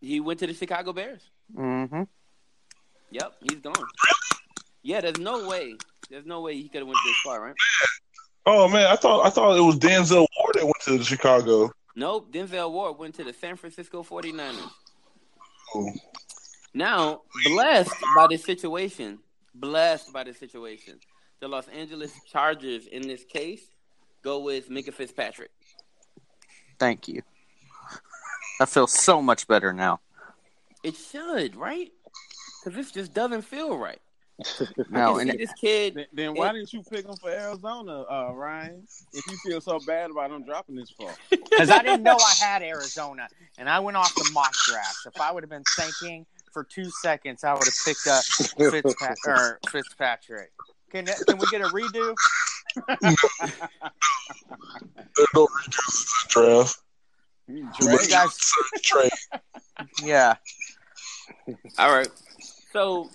He went to the Chicago Bears. Mm-hmm. Yep, he's gone. Yeah, there's no way. There's no way he could have went this far, right? Oh man, I thought I thought it was Denzel Ward that went to the Chicago. Nope, Denzel Ward went to the San Francisco 49ers. Oh. Now, blessed by this situation, blessed by this situation, the Los Angeles Chargers in this case go with Minkah Fitzpatrick. Thank you. I feel so much better now. It should, right? Because this just doesn't feel right. No, and can see this kid. Then, then why didn't you pick him for Arizona, uh, Ryan? If you feel so bad about him dropping this far, (laughs) because I didn't know I had Arizona, and I went off the mock drafts. If I would have been thinking for two seconds, I would have picked up Fitzpat- or Fitzpatrick. Can can we get a redo? There's no reduces in draft. you You guys- trade. Yeah. All right. So,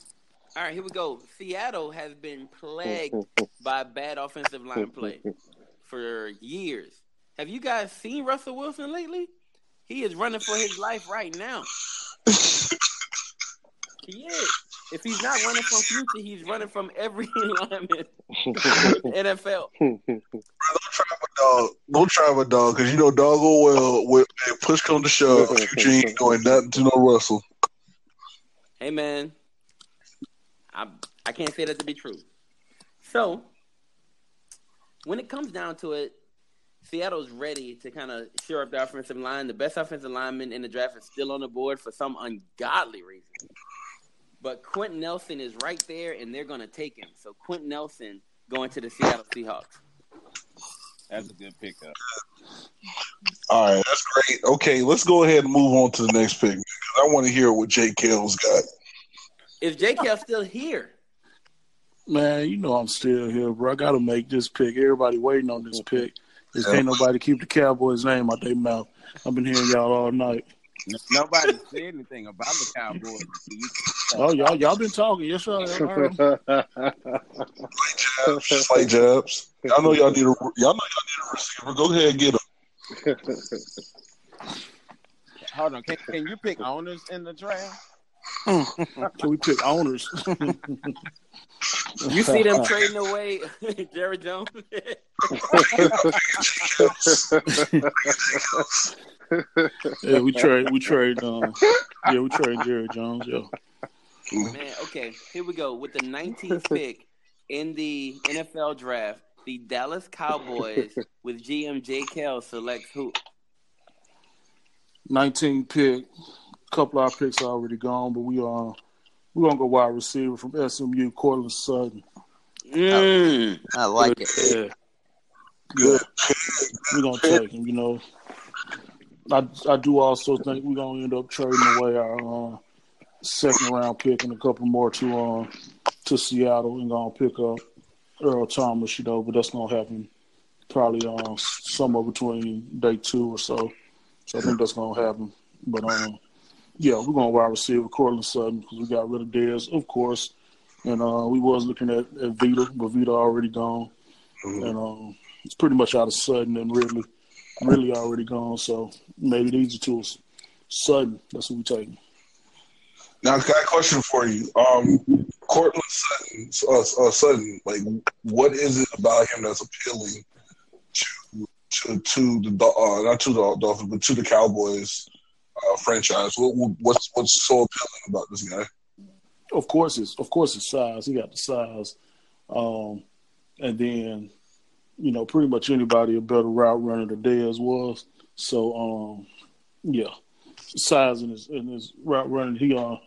all right, here we go. Seattle has been plagued (laughs) by bad offensive line play for years. Have you guys seen Russell Wilson lately? He is running for his life right now. He is. If he's not running from future, he's running from every (laughs) lineman NFL. Bro, don't try with dog. Don't try my dog because you know dog go well. With if push come to shove, future ain't doing nothing to no Russell. Hey man, I I can't say that to be true. So when it comes down to it, Seattle's ready to kind of shore up the offensive line. The best offensive lineman in the draft is still on the board for some ungodly reason. But Quenton Nelson is right there, and they're going to take him. So Quenton Nelson going to the Seattle Seahawks. That's a good pickup. All right, that's great. Okay, let's go ahead and move on to the next pick. I want to hear what Jake Kell's got. Is J.K. still here? Man, you know I'm still here, bro. I got to make this pick. Everybody waiting on this pick. Just can't nobody keep the Cowboys' name out their mouth. I've been hearing y'all all night. Nobody said anything about the Cowboys. Oh, y'all, y'all been talking. Yes, sir. Jabs, Slight jabs. Y'all know y'all need a y'all know y'all need a receiver. Go ahead and get him. Hold on, can, can you pick owners in the draft? (laughs) Can we pick owners? You see them (laughs) trading away (laughs) Jerry Jones? yeah, we trade. We trade. Um, yeah, we trade Jerry Jones. Yeah. Man, okay, here we go. With the 19th pick in the NFL draft, the Dallas Cowboys with GM J. Kell selects who? 19 pick. A couple of our picks are already gone, but we are we're gonna go wide receiver from SMU, Courtland Sutton. Mm. I like it. Yeah. Yeah. We're gonna take him, you know. I I do also think we're gonna end up trading away our uh, second round pick and a couple more to uh, to Seattle and gonna pick up Earl Thomas, you know, but that's gonna happen probably uh, somewhere between day two or so. So I think that's gonna happen. But um, yeah, we're gonna wide receiver Courtland Sutton because we got rid of Dez, of course, and uh, we was looking at, at Vita, but Vita already gone, and um, it's pretty much out of Sutton and Ridley, really already gone. So maybe these are two. Sutton, that's what we taking. Now, I got a question for you. Um, Courtland Sutton, uh, uh, Sutton, like, what is it about him that's appealing to to to the uh, not to the Dolphins, but to the Cowboys uh, franchise? What, what's what's so appealing about this guy? Of course, it's of course his size. He got the size, um, and then you know pretty much anybody a better route runner than Dez was. So um, yeah, size and his and his route running, he uh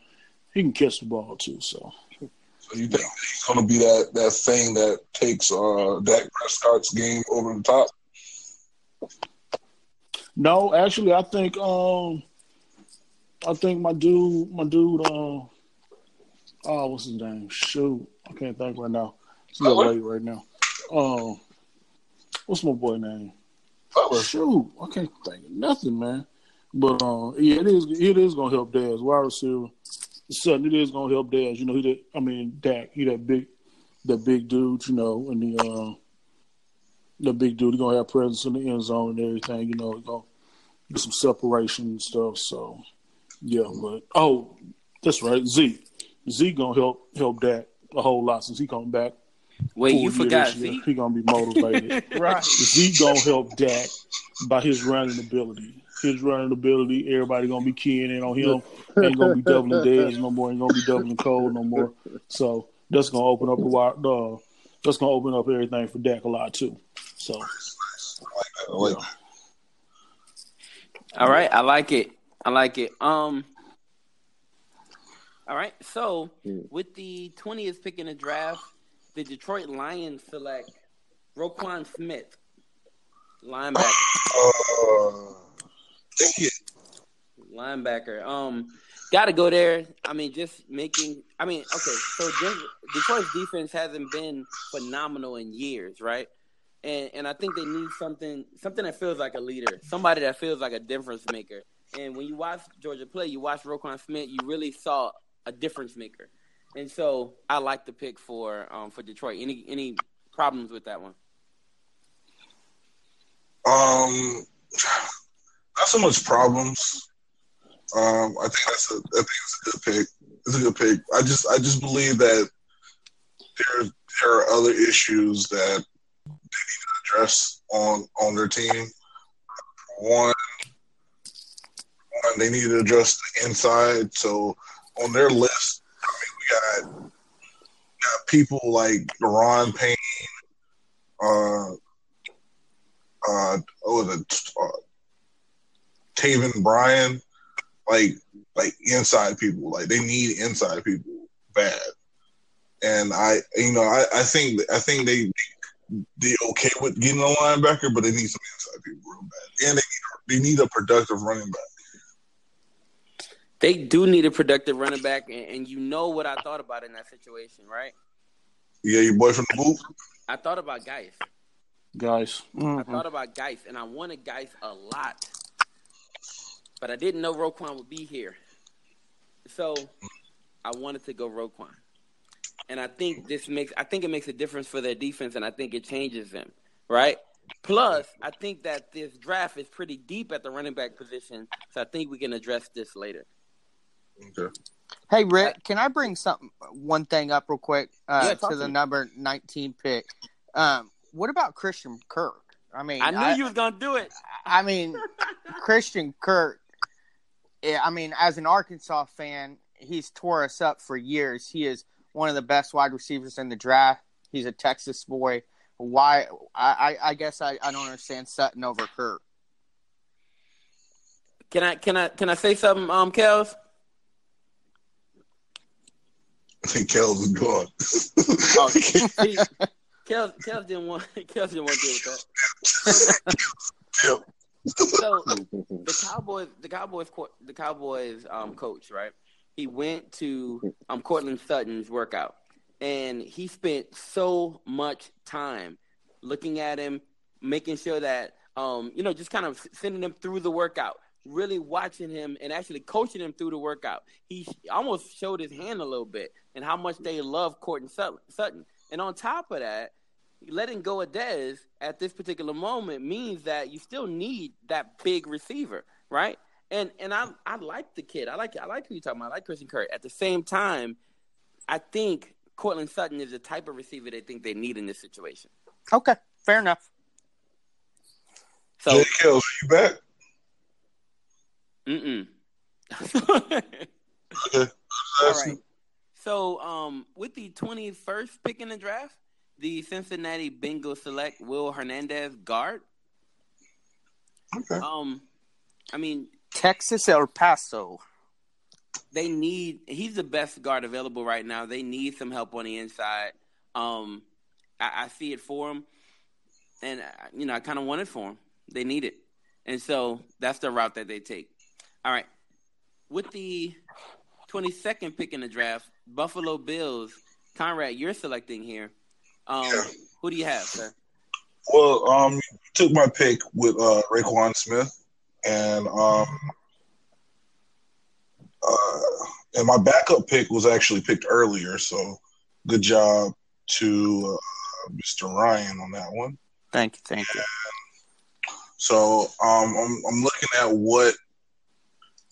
he can catch the ball too. So So you think he's going to be that that thing that takes uh, Dak Prescott's game over the top? no, actually, I think um, I think my dude, my dude, uh, oh, what's his name? Shoot, I can't think right now. It's a little late right now. Um, what's my boy name? Butler. Shoot, I can't think of nothing, man. But uh, yeah, it is. It is gonna help Daz wide receiver. Sutton, it is gonna help Daz. You know, he that. I mean, Dak, he that big, that big dude. You know, and the uh, the big dude. He gonna have presence in the end zone and everything. You know, he gonna get some separation and stuff. So yeah, but oh, that's right. Z, Z gonna help help Dak a whole lot since he coming back. Wait, you forgot this year. Z? He gonna be motivated. (laughs) Right. Z gonna help Dak by his running ability. His running ability, everybody gonna be keying in on him. Ain't gonna be doubling (laughs) Dez no more. Ain't gonna be doubling Cole no more. So that's gonna open up the wide. Uh, that's gonna open up everything for Dak a lot too. So I like that. I like that. All right, I like it. I like it. Um. All right, so with the twentieth pick in the draft, the Detroit Lions select Roquan Smith, linebacker. Uh, thank you. linebacker. Um, got to go there. I mean, just making. I mean, okay. So Denver, Detroit's defense hasn't been phenomenal in years, right? And and I think they need something something that feels like a leader, somebody that feels like a difference maker. And when you watch Georgia play, you watch Roquan Smith, you really saw a difference maker. And so I like the pick for um for Detroit. Any any problems with that one? Um, not so much problems. Um, I think that's a I think it's a good pick. It's a good pick. I just I just believe that there there are other issues that they need to address on on their team. One, one they need to address the inside. So on their list, I mean, we got got people like Ron Payne, uh, uh, oh, the uh, Taven Bryan, like like inside people. Like they need inside people bad. And I, you know, I, I think I think they they okay with getting a linebacker, but they need some inside people real bad, and they need, they need a productive running back. They do need a productive running back, and, and you know what I thought about in that situation, right? Yeah, your boy from the boot. I thought about Guice. guys. I Mhm. thought about Guice, and I wanted Guice a lot, but I didn't know Roquan would be here, so I wanted to go Roquan, and I think this makes I think it makes a difference for their defense, and I think it changes them, right? Plus, I think that this draft is pretty deep at the running back position, so I think we can address this later. Okay. Hey Rick, can I bring something one thing up real quick uh, Yeah, to to the me. number nineteen pick? Um, what about Christian Kirk? I mean, I knew you was gonna do it. I mean, (laughs) Christian Kirk. I mean, as an Arkansas fan, he's tore us up for years. He is one of the best wide receivers in the draft. He's a Texas boy. Why? I, I, I guess I, I don't understand Sutton over Kirk. Can I can I can I say something, um, Kels? I think Kells is gone. Oh, (laughs) see, Kels, Kels didn't want (laughs) Kels didn't want to deal with that. So the Cowboys, the Cowboys, co- the Cowboys um, coach, right? He went to um, Courtland Sutton's workout, and he spent so much time looking at him, making sure that um, you know, just kind of sending him through the workout, really watching him, and actually coaching him through the workout. He almost showed his hand a little bit, and how much they love Courtland Sut- Sutton. And on top of that, letting go of Dez at this particular moment means that you still need that big receiver, right? And and I I like the kid. I like I like who you're talking about. I like Christian Kirk. At the same time, I think Courtland Sutton is the type of receiver they think they need in this situation. Okay, fair enough. So, Jay Kells, are you back? Mm Okay. (laughs) All right. So, um, with the 21st pick in the draft, the Cincinnati Bengals select Will Hernandez guard. Okay. Um, I mean, Texas El Paso. they need he's the best guard available right now. They need some help on the inside. Um, I, I see it for him, and uh, you know I kind of want it for him. They need it, and so that's the route that they take. All right, with the twenty second pick in the draft, Buffalo Bills. Conrad, you're selecting here. Um, Yeah. Who do you have, sir? Well, um, took my pick with uh, Roquan Smith, and um, uh, and my backup pick was actually picked earlier. So, good job to uh, Mr. Ryan on that one. Thank you, thank you. So, um, I'm I'm looking at what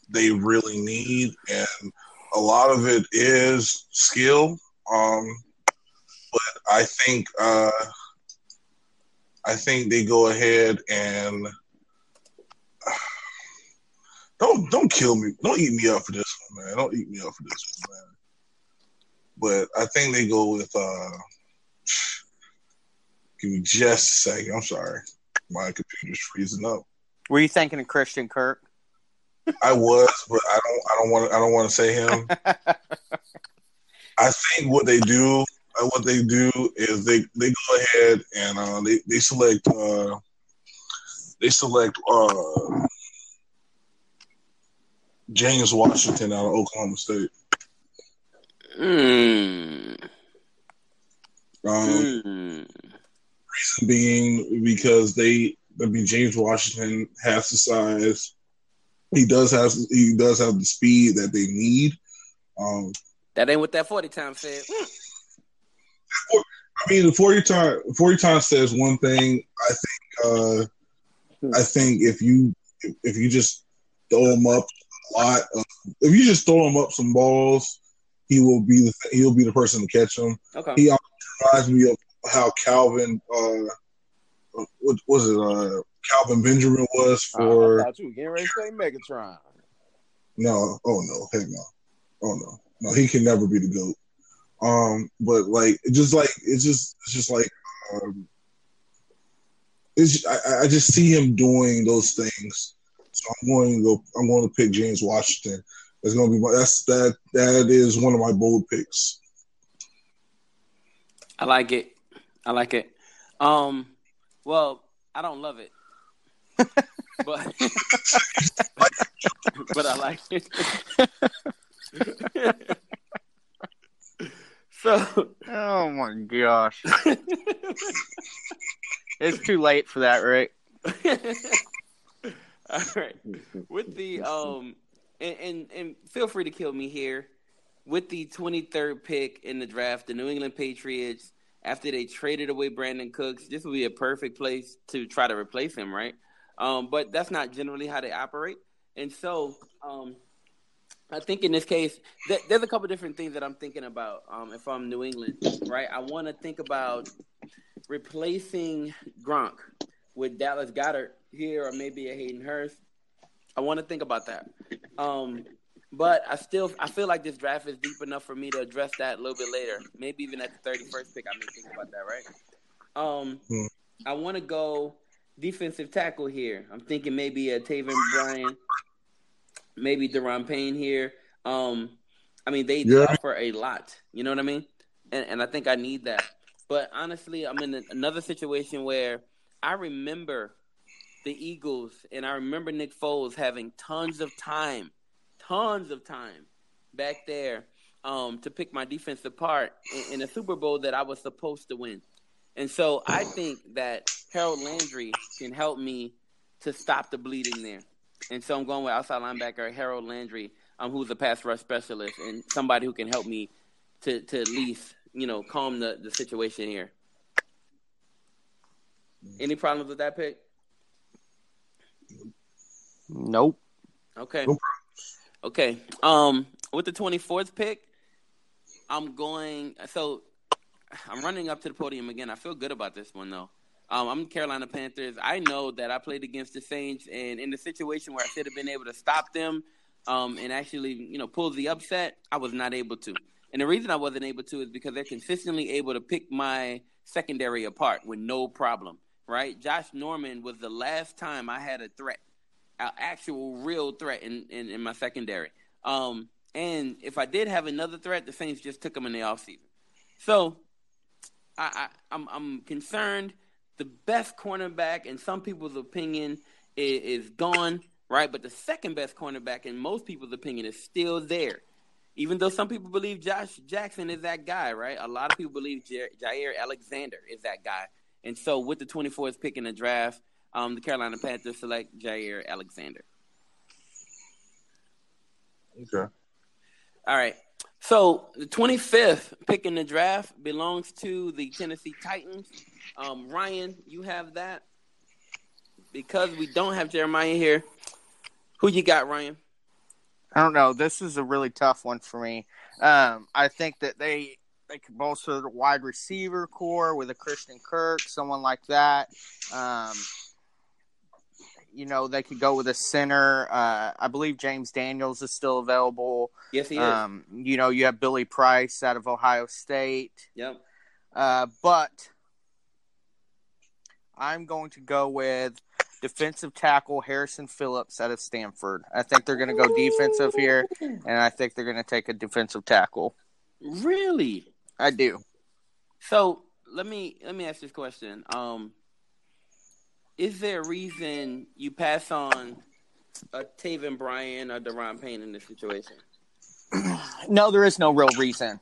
they really need, and a lot of it is skill. Um, but I think uh, I think they go ahead and (sighs) don't don't kill me. Don't eat me up for this one, man. Don't eat me up for this one, man. But I think they go with. Uh, (sighs) give me just a second. I'm sorry, my computer's freezing up. Were you thinking of Christian Kirk? I was, but I don't. I don't want. to I don't want to say him. (laughs) I think what they do, uh, what they do is they they go ahead and uh, they they select uh, they select uh, James Washington out of Oklahoma State. Mm. Um, Mm. reason being because they, I mean, James Washington has the size. He does have he does have the speed that they need. Um, That ain't what that forty time said. I mean, the forty time forty times says one thing. I think. Uh, I think if you if you just throw him up a lot, of, if you just throw him up some balls, he will be the he'll be the person to catch them. Okay. He reminds me of how Calvin, uh, what was it? Uh, Kelvin Benjamin was I for thought you were getting ready to say Megatron. no. Oh no, heck no. Oh no, no. He can never be the goat. Um, but like, it just like it's just it's just like um, it's I, I just see him doing those things. So I'm going to go. I'm going to pick James Washington. That's going to be my. That's that. That is one of my bold picks. I like it. I like it. Um, well, I don't love it, (laughs) but (laughs) but I like it. (laughs) so Oh my gosh. it's too late for that, right? All right. With the um and, and and feel free to kill me here. With the 23rd pick in the draft, the New England Patriots after they traded away Brandin Cooks, this would be a perfect place to try to replace him, right? Um, but that's not generally how they operate. And so, um, I think in this case, th- there's a couple different things that I'm thinking about. Um, if I'm New England, right, I want to think about replacing Gronk with Dallas Goedert here, or maybe a Hayden Hurst. I want to think about that. Um, but I still I feel like this draft is deep enough for me to address that a little bit later. Maybe even at the 31st pick, I may think about that. Right? Um, Hmm. I want to go defensive tackle here. I'm thinking maybe a Taven Bryan, maybe Da'Ron Payne here. Um, I mean they, they Yeah. offer a lot. You know what I mean? And and I think I need that. But honestly, I'm in another situation where I remember the Eagles and I remember Nick Foles having tons of time, tons of time back there um, to pick my defense apart in, in a Super Bowl that I was supposed to win. And so I think that Harold Landry can help me to stop the bleeding there. And so I'm going with outside linebacker Harold Landry, um, who's a pass rush specialist and somebody who can help me to, to at least, you know, calm the, the situation here. Any problems with that pick? Nope. Okay. Nope. Okay. Um, with the twenty fourth pick, I'm going. So I'm running up to the podium again. I feel good about this one though. Um, I'm Carolina Panthers. I know that I played against the Saints, and in the situation where I should have been able to stop them, um, and actually, you know, pull the upset, I was not able to. And the reason I wasn't able to is because they're consistently able to pick my secondary apart with no problem. Right? Josh Norman was the last time I had a threat actual real threat in, in, in my secondary. Um, and if I did have another threat, the Saints just took him in the offseason. So I, I, I'm, I'm concerned. The best cornerback, in some people's opinion, is, is gone, right? But the second best cornerback, in most people's opinion, is still there. Even though some people believe Josh Jackson is that guy, right? A lot of people believe Jaire Alexander is that guy. And so with the 24th pick in the draft, um, the Carolina Panthers select Jaire Alexander. Okay. All right. So the 25th pick in the draft belongs to the Tennessee Titans. Um, Ryan, you have that. Because we don't have Jeremiah here, who you got, Ryan? I don't know. This is a really tough one for me. Um, I think that they they could bolster the wide receiver corps with a Christian Kirk, someone like that. Um, you know, they could go with a center. Uh, I believe James Daniels is still available. Yes, he is. Um, you know, you have Billy Price out of Ohio State. yep. Uh, but I'm going to go with defensive tackle Harrison Phillips out of Stanford. I think they're going to go defensive here, and I think they're going to take a defensive tackle. Really? I do. So let me let me ask this question. Um, is there a reason you pass on a Taven Bryan or Da'Ron Payne in this situation? (clears throat) No, there is no real reason.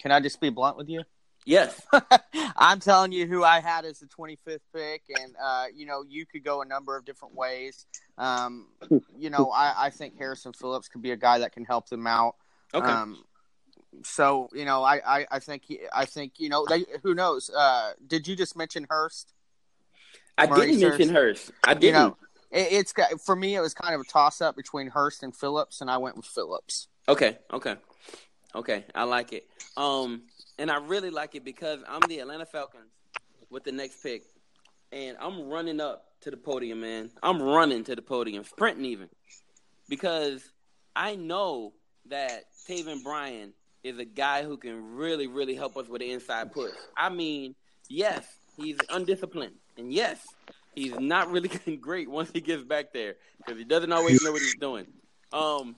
Can I just be blunt with you? Yes. (laughs) I'm telling you who I had as the 25th pick, and uh, you know you could go a number of different ways. Um, you know, I, I think Harrison Phillips could be a guy that can help them out. Okay. Um, so you know, I, I, I think he, I think you know they, who knows. Uh, did you just mention Hurst? I Maurice didn't mention Hurst. I didn't. You know, it, it's got- for me. It was kind of a toss up between Hurst and Phillips, and I went with Phillips. Okay, okay, okay. I like it. Um, and I really like it because I'm the Atlanta Falcons with the next pick, and I'm running up to the podium, man. I'm running to the podium, sprinting even, because I know that Taven Bryan is a guy who can really, really help us with the inside push. I mean, yes, he's undisciplined, and yes, He's not really (laughs) getting great once he gets back there because he doesn't always know what he's doing. Um,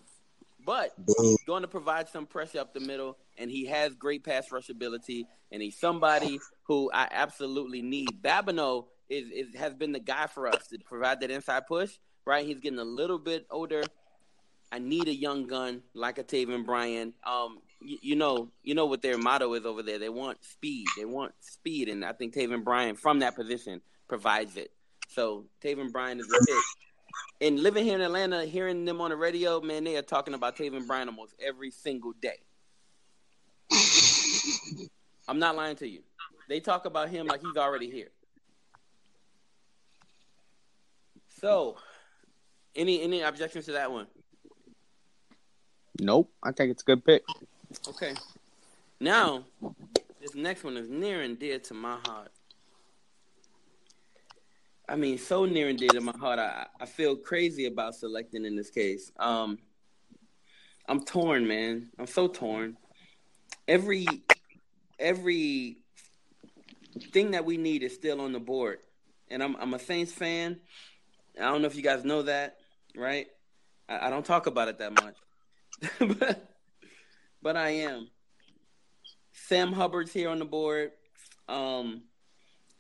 but he's going to provide some pressure up the middle, and he has great pass rush ability, and he's somebody who I absolutely need. Babineaux is, is has been the guy for us to provide that inside push. Right, he's getting a little bit older. I need a young gun like a Taven Bryan. Um, you, know, you know what their motto is over there. They want speed. They want speed, and I think Taven Bryan from that position provides it. So Taven Bryan is a pick. And living here in Atlanta, hearing them on the radio, man, they are talking about Taven Bryan almost every single day. (laughs) I'm not lying to you. They talk about him like he's already here. So, any any objections to that one? Nope. I think it's a good pick. Okay. Now, this next one is near and dear to my heart. I mean, so near and dear to my heart. I, I feel crazy about selecting in this case. Um, I'm torn, man. I'm so torn. Every every thing that we need is still on the board, and I'm I'm a Saints fan. I don't know if you guys know that, right? I, I don't talk about it that much, (laughs) but but I am. Sam Hubbard's here on the board. Um,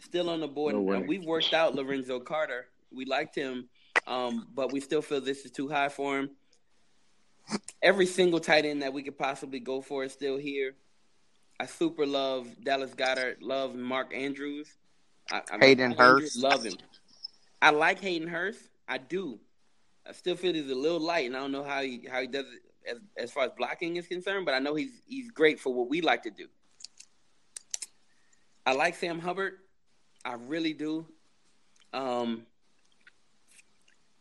still on the board. No. And we've worked out Lorenzo Carter. We liked him, um, but we still feel this is too high for him. Every single tight end that we could possibly go for is still here. I super love Dallas Goedert. Love Mark Andrews. I, I Hayden Mark Hurst. Love him. I like Hayden Hurst. I do. I still feel he's a little light, and I don't know how he how he does it as as far as blocking is concerned. But I know he's he's great for what we like to do. I like Sam Hubbard. I really do. Um,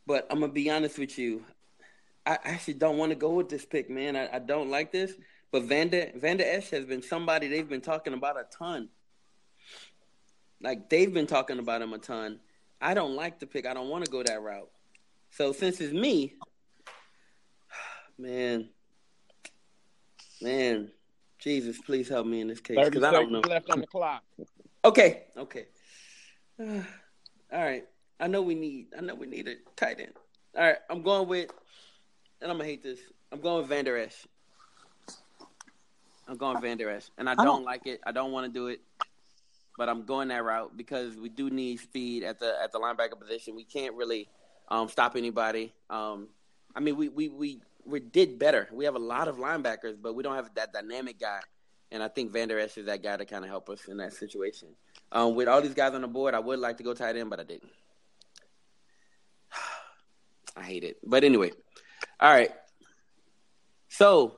but I'm gonna be honest with you. I actually don't want to go with this pick, man. I, I don't like this. But Vanda Vander Esch has been somebody they've been talking about a ton. Like they've been talking about him a ton. I don't like the pick. I don't want to go that route. So since it's me, man, man, Jesus, please help me in this case because I don't know. left on the clock. Okay, okay. (sighs) All right. I know we need. I know we need a tight end. All right. I'm going with, and I'm gonna hate this. I'm going with Vander Esch. I'm going Vander Esch, and I don't, don't- like it. I don't want to do it, but I'm going that route because we do need speed at the at the linebacker position. We can't really um, stop anybody. Um, I mean, we we we we did better. We have a lot of linebackers, but we don't have that dynamic guy. And I think Vander Esch is that guy to kind of help us in that situation. Um, with all these guys on the board, I would like to go tight end, but I didn't. (sighs) I hate it. But anyway, all right. So,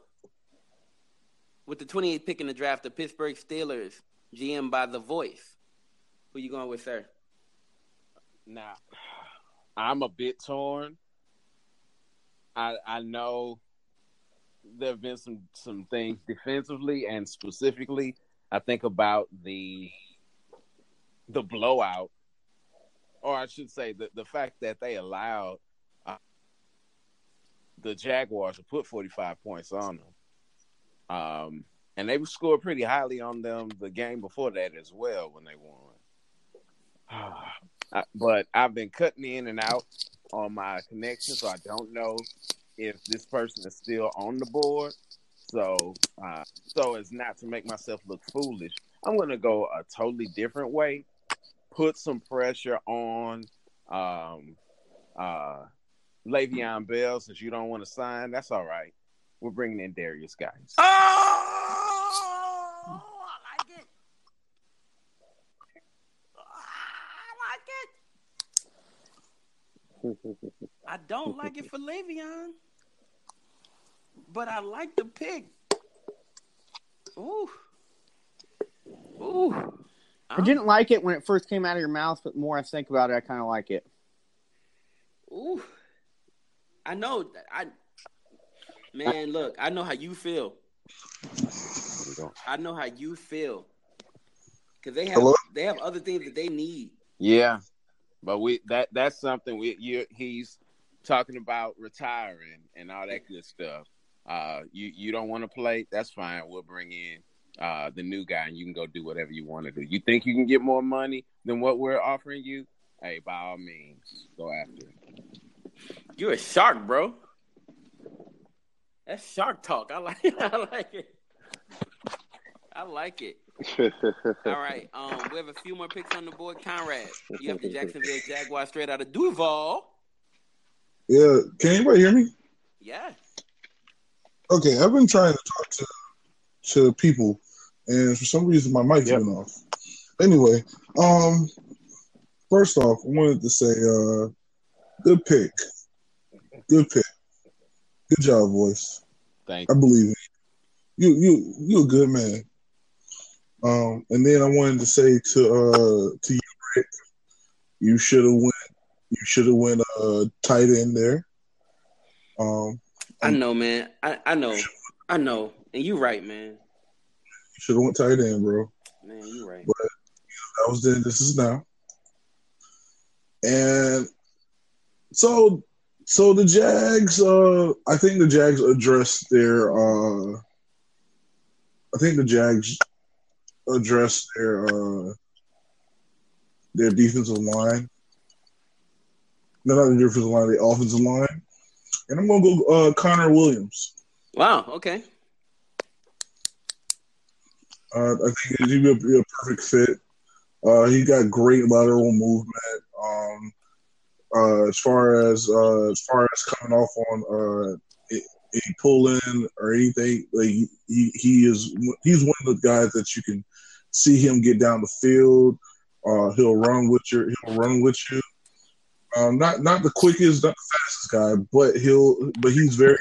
with the 28th pick in the draft, the Pittsburgh Steelers, GM by The Voice. Who you going with, sir? Now, I'm a bit torn. I I know there have been some some things defensively and specifically. I think about the the blowout, or I should say the the fact that they allowed uh, the Jaguars to put 45 points on them. Um, and they scored pretty highly on them the game before that as well when they won. (sighs) But I've been cutting in and out on my connection, so I don't know if this person is still on the board. So, uh, so as not to make myself look foolish, I'm going to go a totally different way. Put some pressure on um, uh, Le'Veon Bell since you don't want to sign. That's all right. We're bringing in Derrius Guice. Oh, I like it. I like it. I don't like it for Le'Veon, but I like the pick. Ooh, ooh. I didn't like it when it first came out of your mouth, but more I think about it, I kind of like it. Ooh. I know. that- I man, look. I know how you feel. I know how you feel. Cause they have Hello? they have other things that they need. Yeah, but we that that's something we you he's talking about retiring and all that good stuff. Uh, you you don't want to play? That's fine. We'll bring in uh the new guy and you can go do whatever you want to do. You think you can get more money than what we're offering you? hey, by all means, go after it. You a shark, bro. That's shark talk. I like (laughs) I like it. I like it. All right. (laughs) Um, we have a few more picks on the board. Conrad, you have the Jacksonville Jaguars straight out of Duval. Yeah, can anybody hear me? Yeah. Okay, I've been trying to talk to to people, and for some reason my mic's Yep. been off. Anyway, um, first off, I wanted to say, uh, good pick, good pick, good job, voice. Thank You. I believe in you. You you you a good man. Um, and then I wanted to say to uh to you, Rick, you should have went you should have went uh tight end there. Um, I know, man. I, I know. I know. And you're right, man. you should have went tight end, bro. Man, you're right. But you know, that was then. This is now. And so, so the Jags. Uh, I think the Jags addressed their. Uh, I think the Jags addressed their uh, their defensive line. No, not the defensive line, the offensive line. And I'm gonna go uh, Connor Williams. Wow, okay. Uh, I think he'd be a, be a perfect fit. Uh, he got great lateral movement. Um, uh, as far as uh, as far as coming off on uh, a pull in or anything, like he, he is he's one of the guys that you can see him get down the field. Uh, he'll run with you. He'll run with you. Um, not not the quickest, not the fastest guy, but he'll but he's very.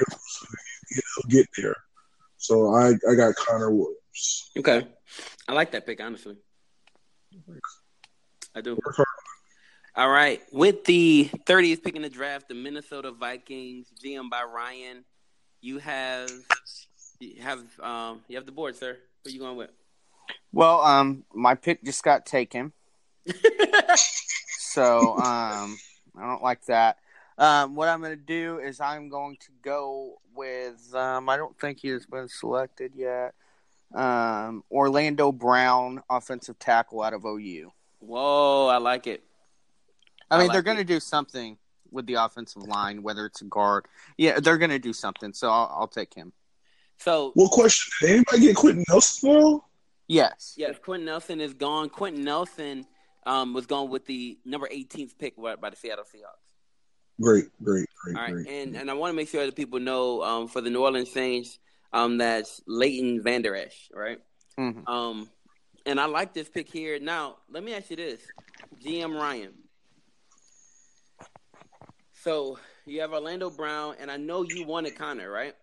He'll get there. So I I got Connor Williams. Okay. I like that pick, honestly. I do. All right. With the 30th pick in the draft, the Minnesota Vikings, GM by Ryan, you have you have um you have the board, sir. Who you going with? Well, um, my pick just got taken, so um, I don't like that. Um, what I'm going to do is I'm going to go with um, I don't think he has been selected yet. Um, Orlando Brown, offensive tackle out of OU. Whoa, I like it. I I mean, like they're going to it. do something with the offensive line, whether it's a guard. Yeah, they're going to do something, so I'll, I'll take him. So What question? Did anybody get Quenton Nelson though? Yes. yes, Quenton Nelson is gone. Quenton Nelson um was gone with the number 18th pick by by the Seattle Seahawks. Great, great, great, All right, great. and and I want to make sure that people know um, for the New Orleans Saints, um, that's Leighton Vander Esch, right? Mhm. Um, and I like this pick here. Now, let me ask you this, GM Ryan. So you have Orlando Brown, and I know you wanted Connor, right?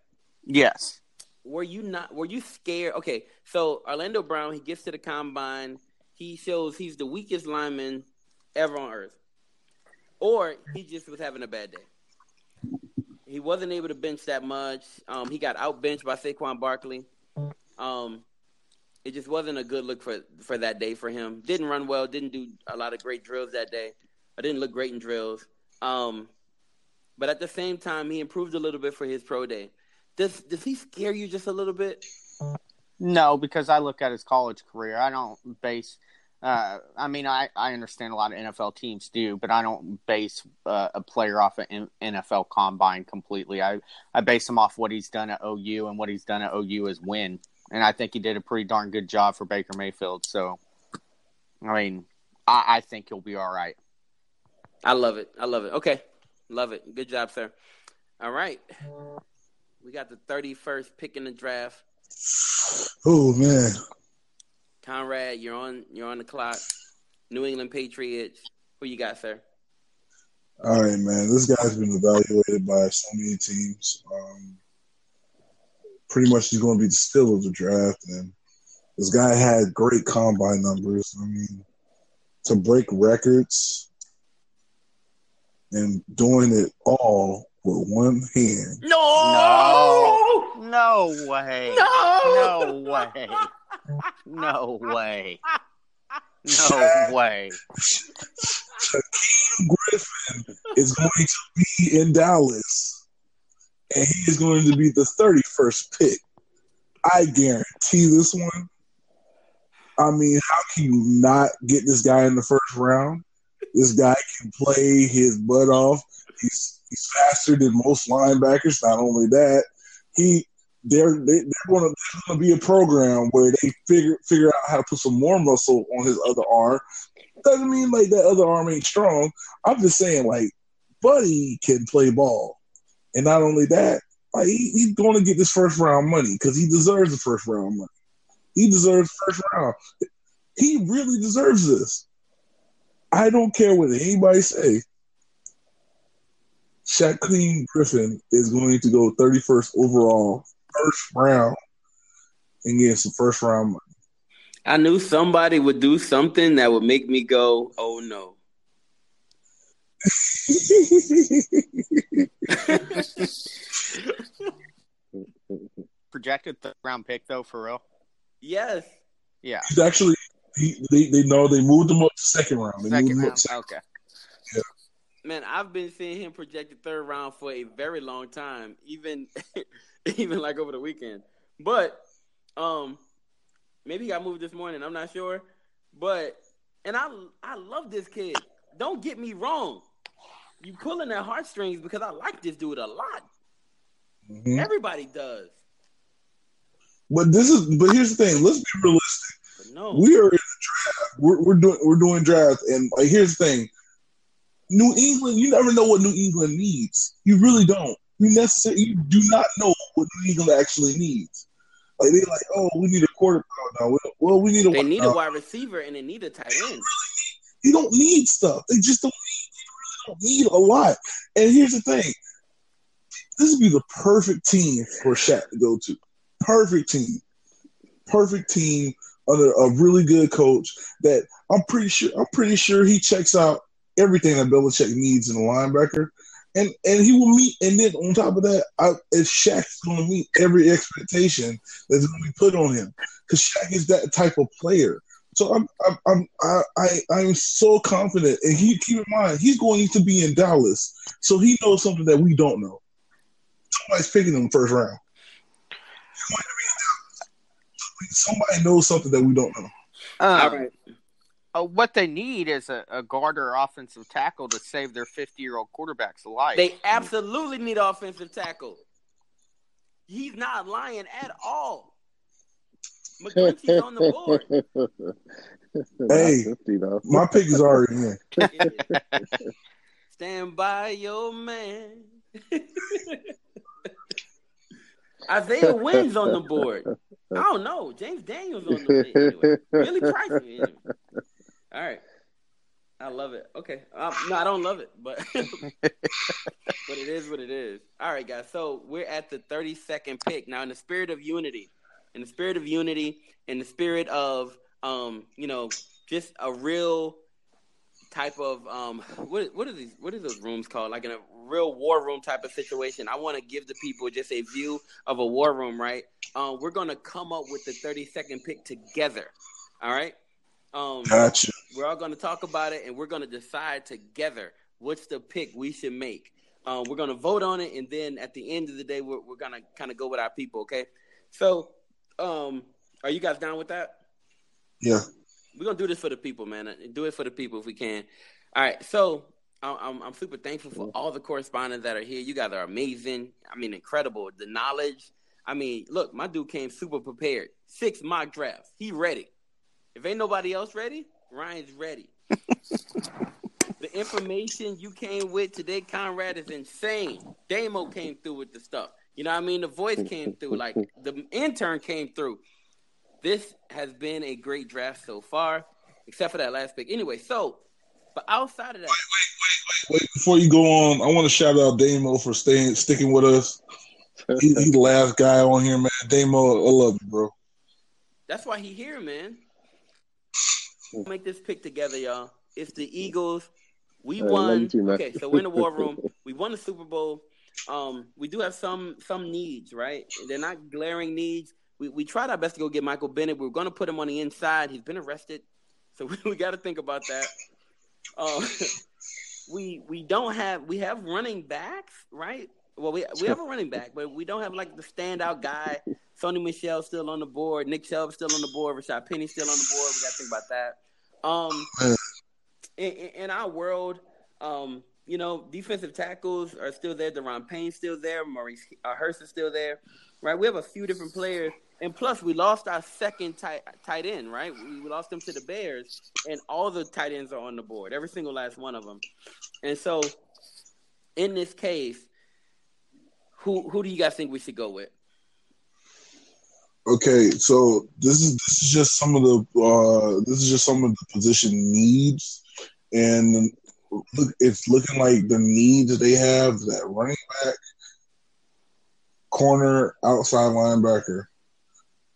Yes. Were you not? Were you scared? Okay, so Orlando Brown, he gets to the combine, he shows he's the weakest lineman ever on earth, or he just was having a bad day. He wasn't able to bench that much. Um, he got outbenched by Saquon Barkley. Um, it just wasn't a good look for for that day for him. Didn't run well. Didn't do a lot of great drills that day. I didn't look great in drills. Um, but at the same time, he improved a little bit for his pro day. Does does he scare you just a little bit? No, because I look at his college career. I don't base. Uh, I mean, I, I understand a lot of NFL teams do, but I don't base uh, a player off an NFL combine completely. I, I base him off what he's done at OU, and what he's done at OU is win. And I think he did a pretty darn good job for Baker Mayfield. So, I mean, I, I think he'll be all right. I love it. I love it. Okay, love it. Good job, sir. All right, we got the thirty first pick in the draft. Oh man, Conrad, you're on. You're on the clock. New England Patriots. Who you got, sir? all right, man. This guy's been evaluated by so many teams. Um, pretty much, he's going to be the steal of the draft, and this guy had great combine numbers. I mean, to break records and doing it all with one hand. No, No, no way, no, no way, no way, no way. Griffin is going to be in Dallas, and he is going to be the 31st pick. I guarantee this one. I mean, how can you not get this guy in the first round? This guy can play his butt off. He's he's faster than most linebackers. Not only that, he they're they, there's going to be a program where they figure figure out how to put some more muscle on his other arm. Doesn't mean like that other arm ain't strong. I'm just saying like Buddy can play ball, and not only that, like he, he's going to get this first round money because he deserves the first round money. He deserves first round. He really deserves this. I don't care what anybody say. Shaquem Griffin is going to go 31st overall, first round, and get some first round money. I knew somebody would do something that would make me go, "Oh no." (laughs) Projected third round pick though, for real. Yes. Yeah, He's actually he, they they know they moved him up to second round. They moved second him round. to second. Okay. Man, I've been seeing him projected third round for a very long time, even (laughs) even like over the weekend. But um maybe he got moved this morning, I'm not sure. But and I I love this kid. Don't get me wrong. You pulling at heartstrings because I like this dude a lot. Mhm. Everybody does. But this is but here's the thing. Let's be realistic. But no. We are in the draft. We're, we're doing we're doing draft, and like here's the thing. New England, you never know what New England needs. You really don't. You necessarily you do not know what New England actually needs. Like they're like, oh, we need a quarterback oh, now. Well, we need a. they need a wide receiver and they need a tight end. You don't need stuff. They just don't need. They really don't need a lot. And here's the thing. This would be the perfect team for Shaq to go to. Perfect team. Perfect team under a really good coach that I'm pretty sure I'm pretty sure he checks out everything that Belichick needs in a linebacker. And and he will meet and then on top of that, I, and Shaq's gonna meet every expectation that's gonna be put on him. Because Shaq is that type of player. So I'm I'm, I'm I, I I'm so confident, and he keep in mind he's going to be in Dallas, so he knows something that we don't know. Somebody's picking him first round. He's going to be in Dallas. Somebody knows something that we don't know. Um, All right. Uh, what they need is a, a guard or offensive tackle to save their 50 year old quarterback's life. They absolutely need offensive tackle. He's not lying at all. McGlinchey's on the board. (laughs) Hey. 50. My pick is already in. (laughs) Stand by your man. (laughs) Isaiah Wynn's on the board. I don't know. James Daniels on the anyway. Really pricey. Anyway. All right. I love it. Okay. Um, no, I don't love it, but (laughs) but it is what it is. All right, guys. So we're at the 32nd pick now. In the spirit of unity, in the spirit of unity, in the spirit of um, you know, just a real type of um, what what are these? What are those rooms called? Like in a real war room type of situation. I want to give the people just a view of a war room, right? Um, we're gonna come up with the 32nd pick together. All right. Um, Gotcha. we're all going to talk about it and we're going to decide together what's the pick we should make. Um, we're going to vote on it and then at the end of the day, we're, we're going to kind of go with our people. Okay. So, um, are you guys down with that? Yeah. We're going to do this for the people, man. Do it for the people if we can. All right. So, I'm, I'm, I'm super thankful for all the correspondents that are here. You guys are amazing. I mean, incredible. The knowledge. I mean, look, my dude came super prepared. Six mock drafts. He ready. If ain't nobody else ready, Ryan's ready. (laughs) the information you came with today, Conrad, is insane. Damo came through with the stuff. You know what I mean? The voice came through. Like the intern came through. This has been a great draft so far, except for that last pick. Anyway, so but outside of that, Wait, wait, wait, wait. before you go on, I want to shout out Damo for staying, sticking with us. He, he the last guy on here, man. Damo, I love you, bro. that's why he here, man. Make this pick together, y'all. It's the Eagles. We won. too, okay, so we're in the war room. (laughs) We won the Super Bowl. Um, we do have some some needs, right? They're not glaring needs. We we tried our best to go get Michael Bennett. We were going to put him on the inside. He's been arrested, so (laughs) we, we got to think about that. Uh, (laughs) we we don't have we have running backs, right? Well, we we have a running back, but we don't have like the standout guy. Sony Michel still on the board. Nick Chubb still on the board. Rashaad Penny still on the board. We got to think about that. Um, in, in our world, um, you know, defensive tackles are still there. Da'Ron Payne's still there. Maurice uh, Hurst is still there, right? We have a few different players, and plus we lost our second tight tight end, right? We, we lost them to the Bears, and all the tight ends are on the board, every single last one of them. And so, in this case, who who do you guys think we should go with? Okay, so this is this is just some of the uh, this is just some of the position needs, and look, it's looking like the needs they have that running back, corner, outside linebacker,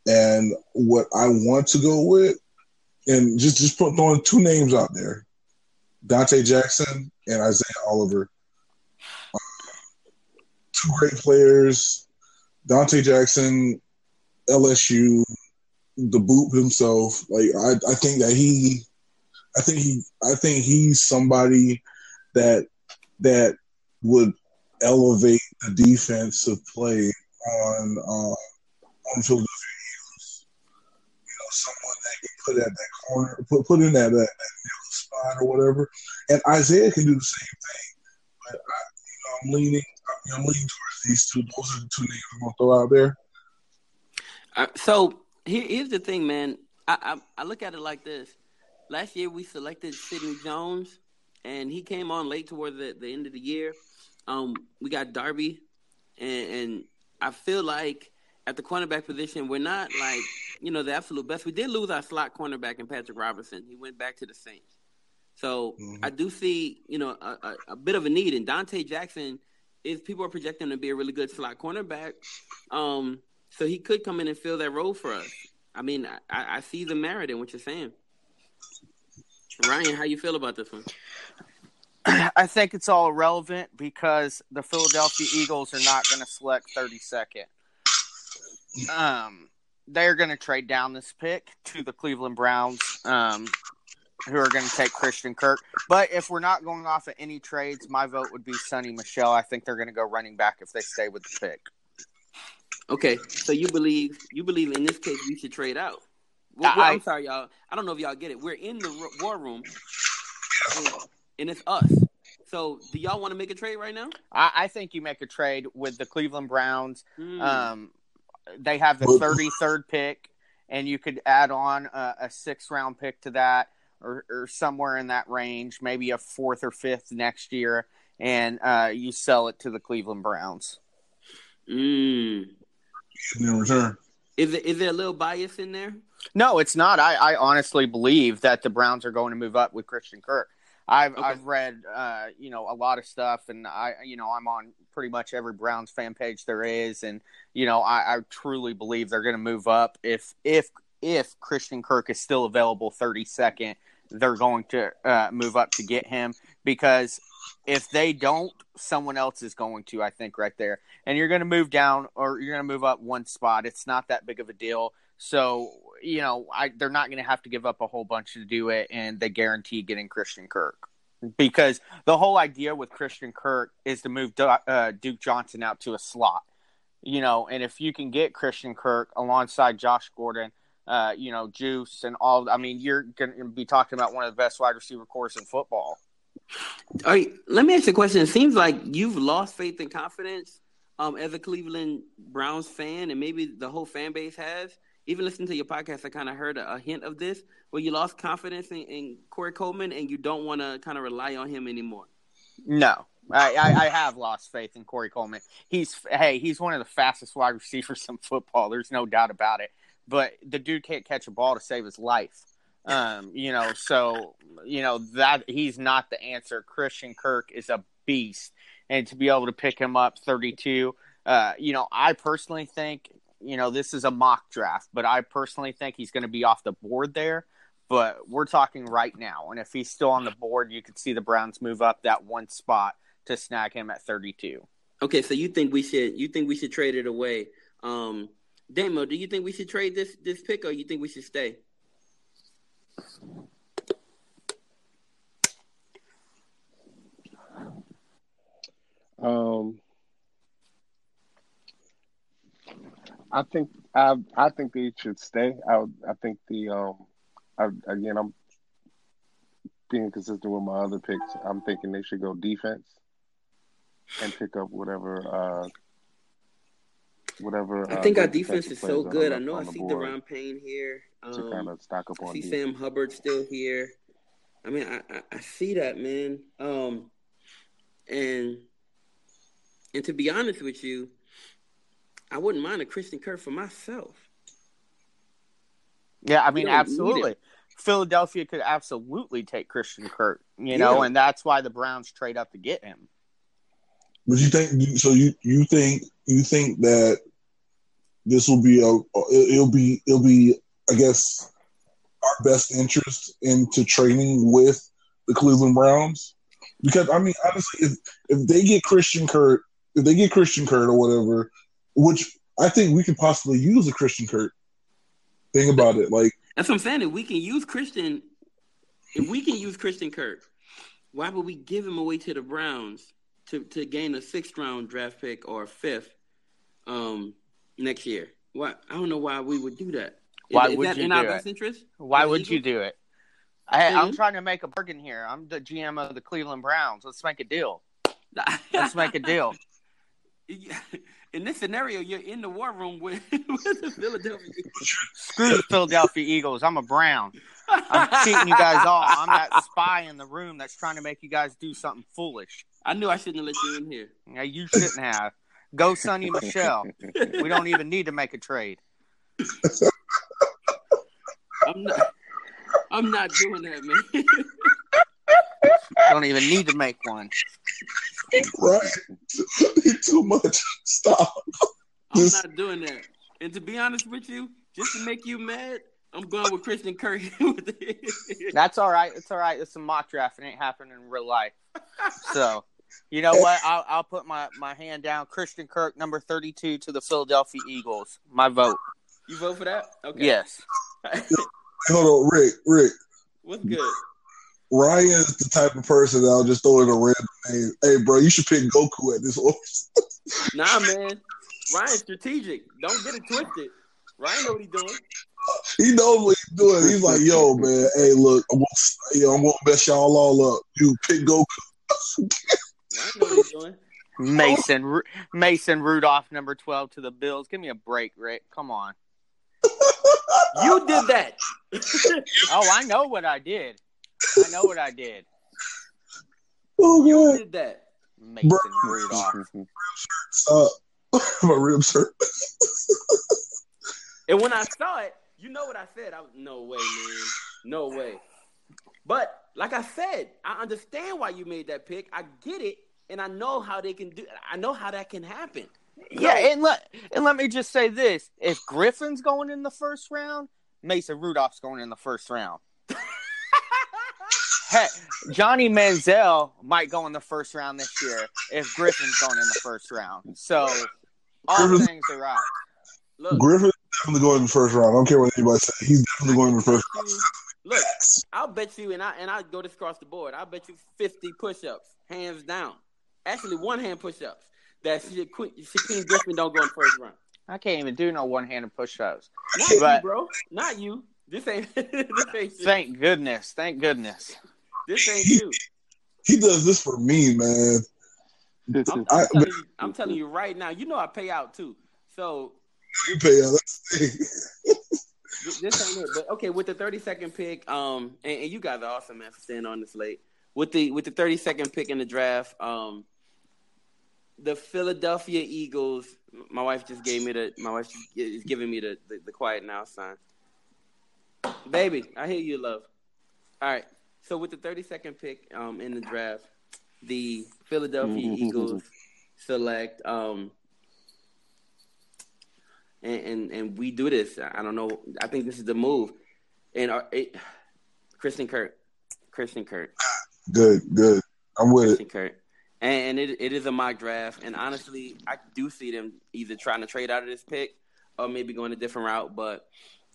and what I want to go with, and just just put throwing two names out there, Donte Jackson and Isaiah Oliver, two great players. Donte Jackson LSU, the boot himself. Like I, I think that he, I think he, I think he's somebody that that would elevate the defensive play on uh, on Philadelphia Eagles. You know, someone that can put at that corner, put put in that that, that middle spot or whatever. And Isaiah can do the same thing. But I, you know, I'm leaning, I'm leaning towards these two. Those are the two names I'm gonna throw out there. Uh, so here, here's the thing, man. I, I, I look at it like this. Last year we selected Sidney Jones, and he came on late toward the, the end of the year. Um, we got Darby, and, and I feel like at the cornerback position we're not like you know the absolute best. We did lose our slot cornerback in Patrick Robinson. He went back to the Saints. So mm-hmm. I do see you know a, a, a, bit of a need, and Donte Jackson is people are projecting to be a really good slot cornerback. Um, so he could come in and fill that role for us. I mean, I, I see the merit in what you're saying. Ryan, how you feel about this one? (clears throat) I think it's all relevant because the Philadelphia Eagles are not going to select 32nd. Um, they're going to trade down this pick to the Cleveland Browns, um, who are going to take Christian Kirk. But if we're not going off of any trades, my vote would be Sony Michel. I think they're going to go running back if they stay with the pick. Okay, so you believe you believe in this case we should trade out? Well, I, am sorry, y'all. I don't know if y'all get it. We're in the war room, and, and it's us. So, do y'all want to make a trade right now? I, I, think you make a trade with the Cleveland Browns. Mm. Um, they have the 33rd pick, and you could add on a, a sixth round pick to that, or, or, somewhere in that range, maybe a fourth or fifth next year, and uh, you sell it to the Cleveland Browns. Mm in return. Is it is there a little bias in there? No, it's not. I, I honestly believe that the Browns are going to move up with Christian Kirk. I've okay. I've read uh, you know a lot of stuff, and I you know I'm on pretty much every Browns fan page there is, and you know I, I truly believe they're going to move up if if if Christian Kirk is still available 32nd, they're going to uh, move up to get him because if they don't, someone else is going to, I think, right there. And you're going to move down or you're going to move up one spot. It's not that big of a deal. So, you know, I, they're not going to have to give up a whole bunch to do it. And they guarantee getting Christian Kirk. Because the whole idea with Christian Kirk is to move uh, Duke Johnson out to a slot. You know, and if you can get Christian Kirk alongside Josh Gordon, uh, you know, Juice and all, I mean, you're going to be talking about one of the best wide receiver corps in football. All right, let me ask you a question. It seems like you've lost faith and confidence um, as a Cleveland Browns fan, and maybe the whole fan base has. Even listening to your podcast, I kind of heard a, a, hint of this, where you lost confidence in, in Corey Coleman, and you don't want to kind of rely on him anymore. No, I, I, I, have lost faith in Corey Coleman. He's hey, he's one of the fastest wide receivers in football. There's no doubt about it. But the dude can't catch a ball to save his life. (laughs) Um, you know, so you know that he's not the answer. Christian Kirk is a beast, and to be able to pick him up 32, uh, you know, I personally think, you know, this is a mock draft, but I personally think he's going to be off the board there. But we're talking right now, and if he's still on the board, you could see the Browns move up that one spot to snag him at 32. Okay, so you think we should you think we should trade it away? Um, Damo, do you think we should trade this this pick, or you think we should stay? Um, I think I I think they should stay. I I think the um I, again I'm being consistent with my other picks, I'm thinking they should go defense and pick up whatever uh whatever. I uh, think our defense is so players that good. I know I on the see Da'Ron Payne here. to kind Um, of stock up I see defense. Sam Hubbard still here. I mean, I, I, I see that man. Um, and and to be honest with you, I wouldn't mind a Christian Kirk for myself. Yeah, I mean, absolutely. Philadelphia could absolutely take Christian Kirk, you know, and that's why the Browns trade up to get him. But you think so? You you think you think that this will be a it'll be it'll be I guess our best interest into training with the Cleveland Browns because I mean honestly if if they get Christian Kirk if they get Christian Kirk or whatever which I think we could possibly use a Christian Kirk think about it like That's what I'm saying. If we can use Christian, if we can use Christian Kirk, why would we give him away to the Browns to, to gain a sixth round draft pick or a fifth um, next year? What I don't know why we would do that. Is, Why is would that you in do our it? best interest? Why would you do it? I, I'm Mhm. trying to make a bargain here. I'm the GM of the Cleveland Browns. Let's make a deal. Let's make a deal. (laughs) In this scenario, you're in the war room with, (laughs) with the Philadelphia. Eagles. Screw the Philadelphia Eagles. I'm a Brown. I'm cheating you guys off. I'm that spy in the room that's trying to make you guys do something foolish. I knew I shouldn't have let you in here. Yeah, you shouldn't have. Go, Sony Michel. (laughs) We don't even need to make a trade. I'm not. I'm not doing that, man. Don't even need to make one. right too much stop I'm This- not doing that. And to be honest with you, just to make you mad, I'm going with Christian Kirk. (laughs) That's all right. It's all right. It's a mock draft. It ain't happening in real life. So, you know what? I'll, I'll put my, my hand down. Christian Kirk, number 32 to the Philadelphia Eagles. My vote. you vote for that? Okay. Yes. (laughs) hold on Rick Rick What's good? Ryan is the type of person that'll just throw in a random name. Hey, bro, you should pick Goku at this horse. (laughs) Nah, man. Ryan's strategic. Don't get it twisted. Ryan know what he's doing. (laughs) he knows what he's doing. He's like, yo, man, hey, look, I'm gonna, yo, I'm gonna mess y'all all up. You pick Goku. Ryan know what he's doing. Mason Ru- Mason Rudolph, number 12 to the Bills. Give me a break, Rick. Come on. You did that. (laughs) Oh, I know what I did. I know what I did. Oh, You did that. Mason Bro. Rudolph. Stop. (laughs) My ribs hurt. (laughs) And when I saw it, you know what I said. I was no way, man. No way. But like I said, I understand why you made that pick. I get it, and I know how they can do. I know how that can happen. Yeah, and let and let me just say this: if Griffin's going in the first round, Mason Rudolph's going in the first round. (laughs) Heck, Johnny Manziel might go in the first round this year if Griffin's going in the first round. So all Griffin- things are right. Look, Griffin definitely going in the first round. I don't care what anybody says. He's definitely going in the first round. look, I'll bet you, and I and I go this across the board. I'll bet you fifty push-ups, hands down. Actually, one hand push-ups. That Sha- Shaquem Griffin don't go in the first round. I can't even do no one-handed push-ups. Not you, bro. Not you. This ain't. (laughs) this ain't. you. Thank goodness. Thank goodness. This ain't you. He does this for me, man. I'm, I'm, (laughs) I- telling you, I'm telling you right now. You know I pay out too. So You pay us. That's the thing. th- (laughs) this ain't it. But okay, with the 30 second pick, um, and, and you guys are awesome, man, for staying on this late. With the with the 30 second pick in the draft, um, the Philadelphia Eagles. My wife just gave me the. My wife is giving me the the, the quiet now sign. Baby, I hear you, love. All right. So with the 30 second pick um, in the draft, the Philadelphia Eagles select um, and, and and we do this. I don't know. I think this is the move. And our, it, Christian Kirk, Christian Kirk, Good, good. I'm with it. Christian Kirk, and, and it it is a mock draft. And honestly, I do see them either trying to trade out of this pick or maybe going a different route. But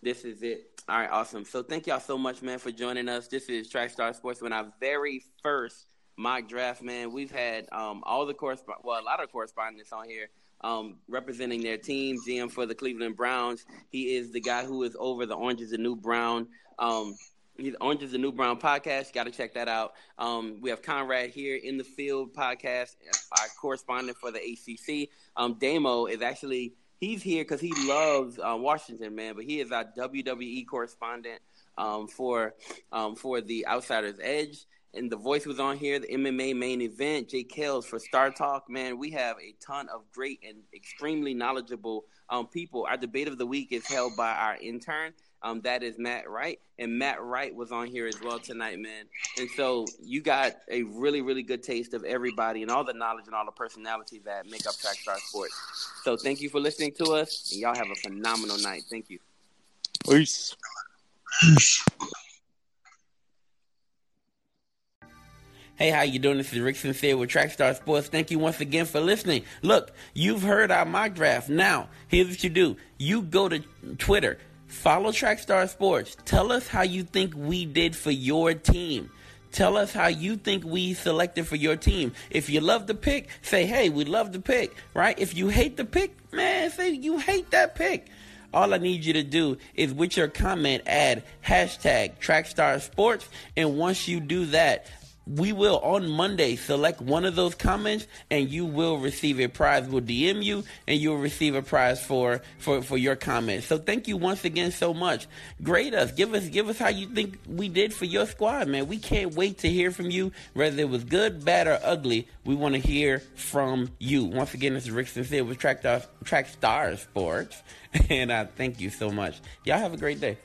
this is it. All right, awesome. So thank y'all so much, man, for joining us. This is Track Star Sports. When our very first mock draft, man, we've had um, all the correspond well, a lot of correspondents on here um, representing their team. GM for the Cleveland Browns. He is the guy who is over the Orange is the New Brown um, He's Orange is the New Brown podcast. Got to check that out. Um, we have Conrad here in the field podcast, our correspondent for the ACC. Um, Damo is actually he's here because he loves uh, Washington, man. But he is our WWE correspondent um, for um, for the Outsiders Edge. And the voice was on here, the MMA main event, Jay Kales for Star Talk. Man, we have a ton of great and extremely knowledgeable um, people. Our debate of the week is held by our intern. Um, that is Matt Wright, and Matt Wright was on here as well tonight, man. And so you got a really, really good taste of everybody and all the knowledge and all the personalities that make up Trackstar Sports. So thank you for listening to us, and y'all have a phenomenal night. Thank you. Peace. Hey, how you doing? This is Rick Sincere with Trackstar Sports. Thank you once again for listening. Look, you've heard our mock draft. Now, here's what you do. You go to Twitter, follow Trackstar Sports. Tell us how you think we did for your team. Tell us how you think we selected for your team. If you love the pick, say, hey, we love the pick, right? If you hate the pick, man, say you hate that pick. All I need you to do is with your comment add hashtag Trackstar Sports. And once you do that, we will on Monday select one of those comments and you will receive a prize. We'll DM you and you'll receive a prize for, for, for your comment. So thank you once again so much. Grade us. Give us give us how you think we did for your squad, man. We can't wait to hear from you, whether it was good, bad, or ugly. We want to hear from you. Once again, this is Rick Sincere with Track, Track Star Sports. (laughs) And I uh, thank you so much. Y'all have a great day.